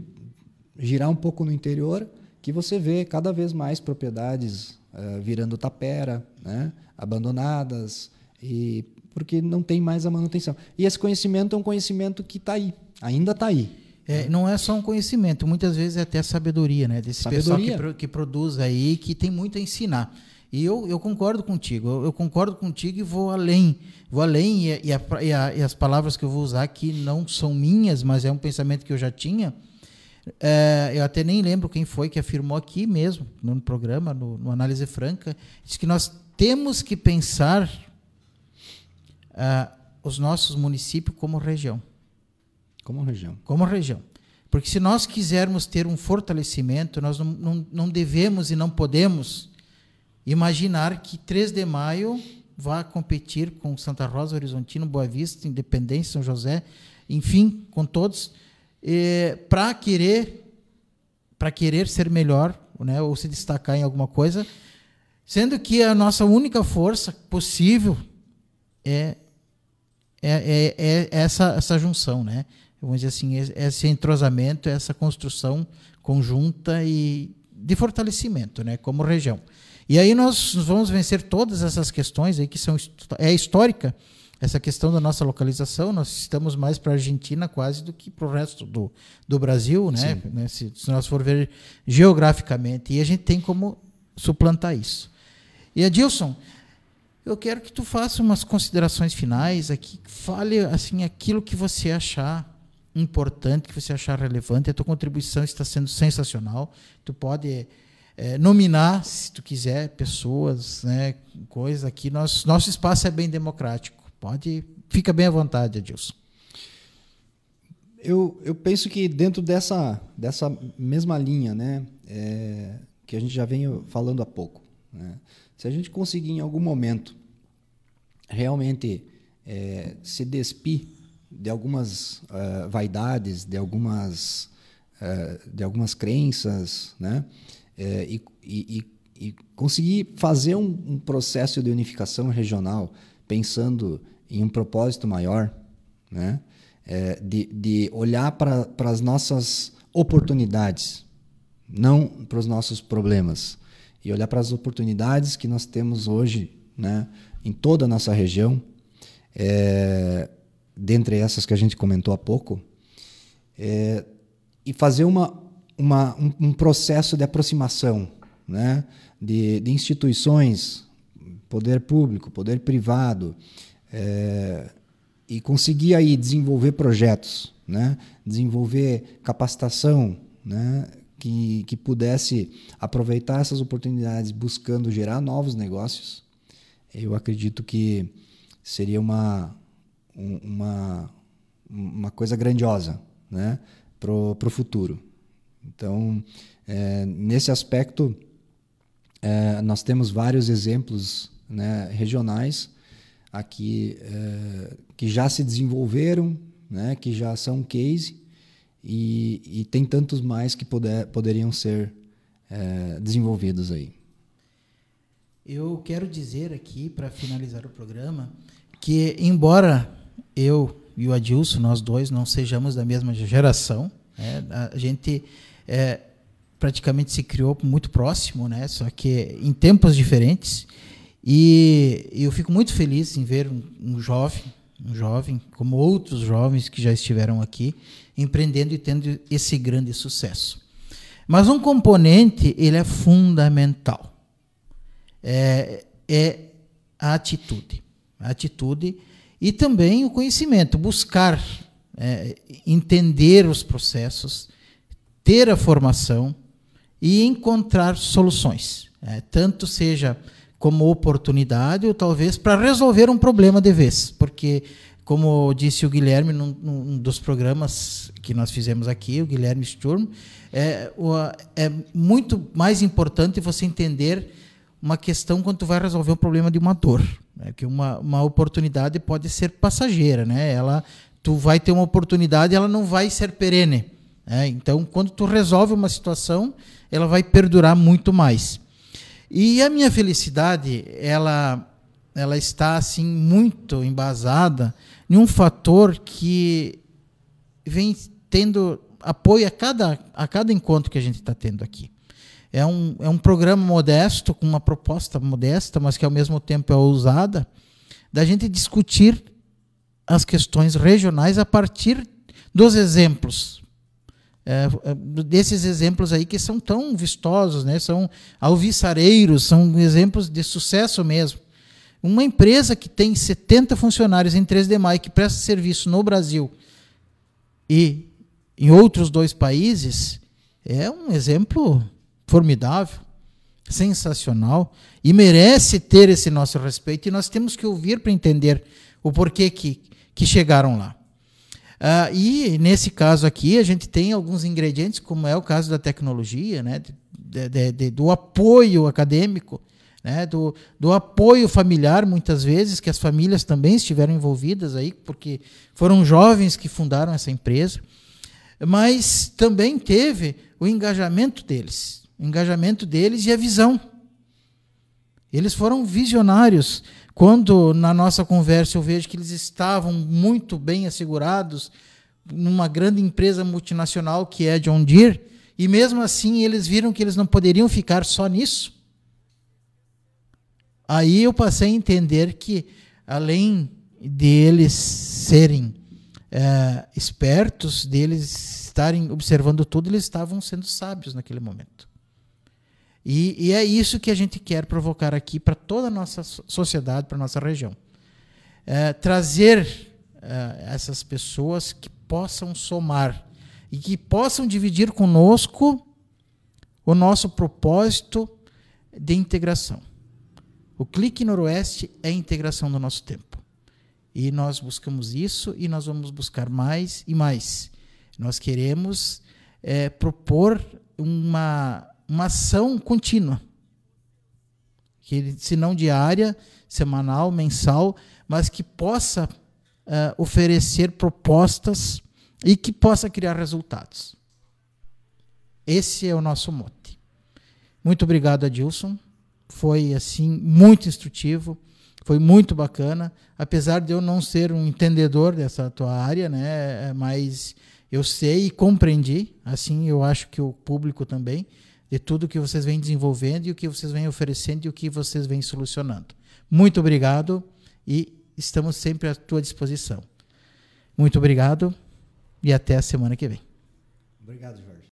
girar um pouco no interior que você vê cada vez mais propriedades uh, virando tapera, né? abandonadas, e porque não tem mais a manutenção. E esse conhecimento é um conhecimento que está aí, ainda está aí. É, não é só um conhecimento, muitas vezes é até a sabedoria, né? Desse sabedoria. pessoal que, que produz aí, que tem muito a ensinar. E eu, eu concordo contigo, eu, eu, concordo contigo e vou além. Vou além, e, e, a, e, a, e, as palavras que eu vou usar aqui não são minhas, mas é um pensamento que eu já tinha. É, eu até nem lembro quem foi que afirmou aqui mesmo, no programa, no, no Análise Franca, disse que nós temos que pensar uh, os nossos municípios como região. Como região. Como região. Porque se nós quisermos ter um fortalecimento, nós não, não, não devemos e não podemos imaginar que 3 de maio vá competir com Santa Rosa, Horizontino, Boa Vista, Independência, São José, enfim, com todos, para querer para querer ser melhor, né, ou se destacar em alguma coisa, sendo que a nossa única força possível é, é, é, é essa, essa junção, né? Vamos dizer assim, esse entrosamento, essa construção conjunta e de fortalecimento, né, como região. E aí nós vamos vencer todas essas questões aí que são é histórica essa questão da nossa localização. Nós estamos mais para a Argentina quase do que para o resto do, do Brasil, né? né? Se, se nós for ver geograficamente, e a gente tem como suplantar isso. E Adilson, eu quero que tu faça umas considerações finais aqui, fale assim aquilo que você achar importante que você achar relevante. A tua contribuição está sendo sensacional. Tu pode é, nominar, se tu quiser, pessoas, né, coisa aqui. Nosso, nosso espaço é bem democrático. Pode, fica bem à vontade, Adilson. Eu, eu penso que dentro dessa, dessa mesma linha, né, é, que a gente já vem falando há pouco, né, se a gente conseguir em algum momento realmente é, se despir de algumas uh, vaidades, de algumas, uh, de algumas crenças, né? É, e, e, e, conseguir fazer um, um, processo de unificação regional pensando em um propósito maior, né? É, de, de olhar para as nossas oportunidades, não para os nossos problemas, e olhar para as oportunidades que nós temos hoje né? em toda a nossa região. É, dentre essas que a gente comentou há pouco, é, e fazer uma, uma, um, um, processo de aproximação né, de, de, instituições, poder público, poder privado, é, e conseguir aí desenvolver projetos, né, desenvolver capacitação né, que, que pudesse aproveitar essas oportunidades buscando gerar novos negócios, eu acredito que seria uma, uma, uma coisa grandiosa né, para o futuro. Então, é, nesse aspecto, é, nós temos vários exemplos né, regionais aqui é, que já se desenvolveram, né, que já são case, e, e tem tantos mais que poder, poderiam ser é, desenvolvidos aí. Eu quero dizer aqui, para finalizar o programa, que embora eu e o Adilson, nós dois, não sejamos da mesma geração, né, a gente é, praticamente se criou muito próximo, né, só que em tempos diferentes, e eu fico muito feliz em ver um, um jovem, um jovem, como outros jovens que já estiveram aqui, empreendendo e tendo esse grande sucesso. Mas um componente ele é fundamental. É, é a atitude. A atitude e também o conhecimento, buscar é, entender os processos, ter a formação e encontrar soluções. É, tanto seja como oportunidade ou talvez para resolver um problema de vez, porque como disse o Guilherme num, num, dos programas que nós fizemos aqui, o Guilherme Sturm, é, é muito mais importante você entender uma questão quando tu vai resolver um problema de uma dor, né? que uma, uma oportunidade pode ser passageira, né? Ela, tu vai ter uma oportunidade, ela não vai ser perene. Né? Então, quando tu resolve uma situação, ela vai perdurar muito mais. E a minha felicidade, ela, ela está assim muito embasada em um fator que vem tendo apoio a cada, a cada encontro que a gente está tendo aqui. É um, é um programa modesto, com uma proposta modesta, mas que ao mesmo tempo é ousada, da gente discutir as questões regionais a partir dos exemplos é, é, desses exemplos aí que são tão vistosos, né? são alviçareiros, são exemplos de sucesso mesmo. Uma empresa que tem 70 funcionários em 3 de maio que presta serviço no Brasil e em outros dois países é um exemplo formidável, sensacional e merece ter esse nosso respeito e nós temos que ouvir para entender o porquê que, que chegaram lá. Uh, e nesse caso aqui, a gente tem alguns ingredientes, como é o caso da tecnologia, né, de, de, de, do apoio acadêmico, né, do, do apoio familiar, muitas vezes, que as famílias também estiveram envolvidas aí, porque foram jovens que fundaram essa empresa, mas também teve o engajamento deles, o engajamento deles e a visão. Eles foram visionários quando na nossa conversa eu vejo que eles estavam muito bem assegurados numa grande empresa multinacional que é John Deere, e mesmo assim eles viram que eles não poderiam ficar só nisso. Aí eu passei a entender que, além deles serem é, espertos, deles estarem observando tudo, eles estavam sendo sábios naquele momento. E, e é isso que a gente quer provocar aqui para toda a nossa sociedade, para a nossa região. É, trazer é, essas pessoas que possam somar e que possam dividir conosco o nosso propósito de integração. O Clique Noroeste é a integração do nosso tempo. E nós buscamos isso e nós vamos buscar mais e mais. Nós queremos é, propor uma uma ação contínua. Que, se não diária, semanal, mensal, mas que possa uh, oferecer propostas e que possa criar resultados. Esse é o nosso mote. Muito obrigado, Adilson. Foi assim muito instrutivo, foi muito bacana, apesar de eu não ser um entendedor dessa tua área, né, mas eu sei e compreendi, assim eu acho que o público também de tudo que vocês vêm desenvolvendo e o que vocês vêm oferecendo e o que vocês vêm solucionando. Muito obrigado e estamos sempre à tua disposição. Muito obrigado e até a semana que vem. Obrigado, João.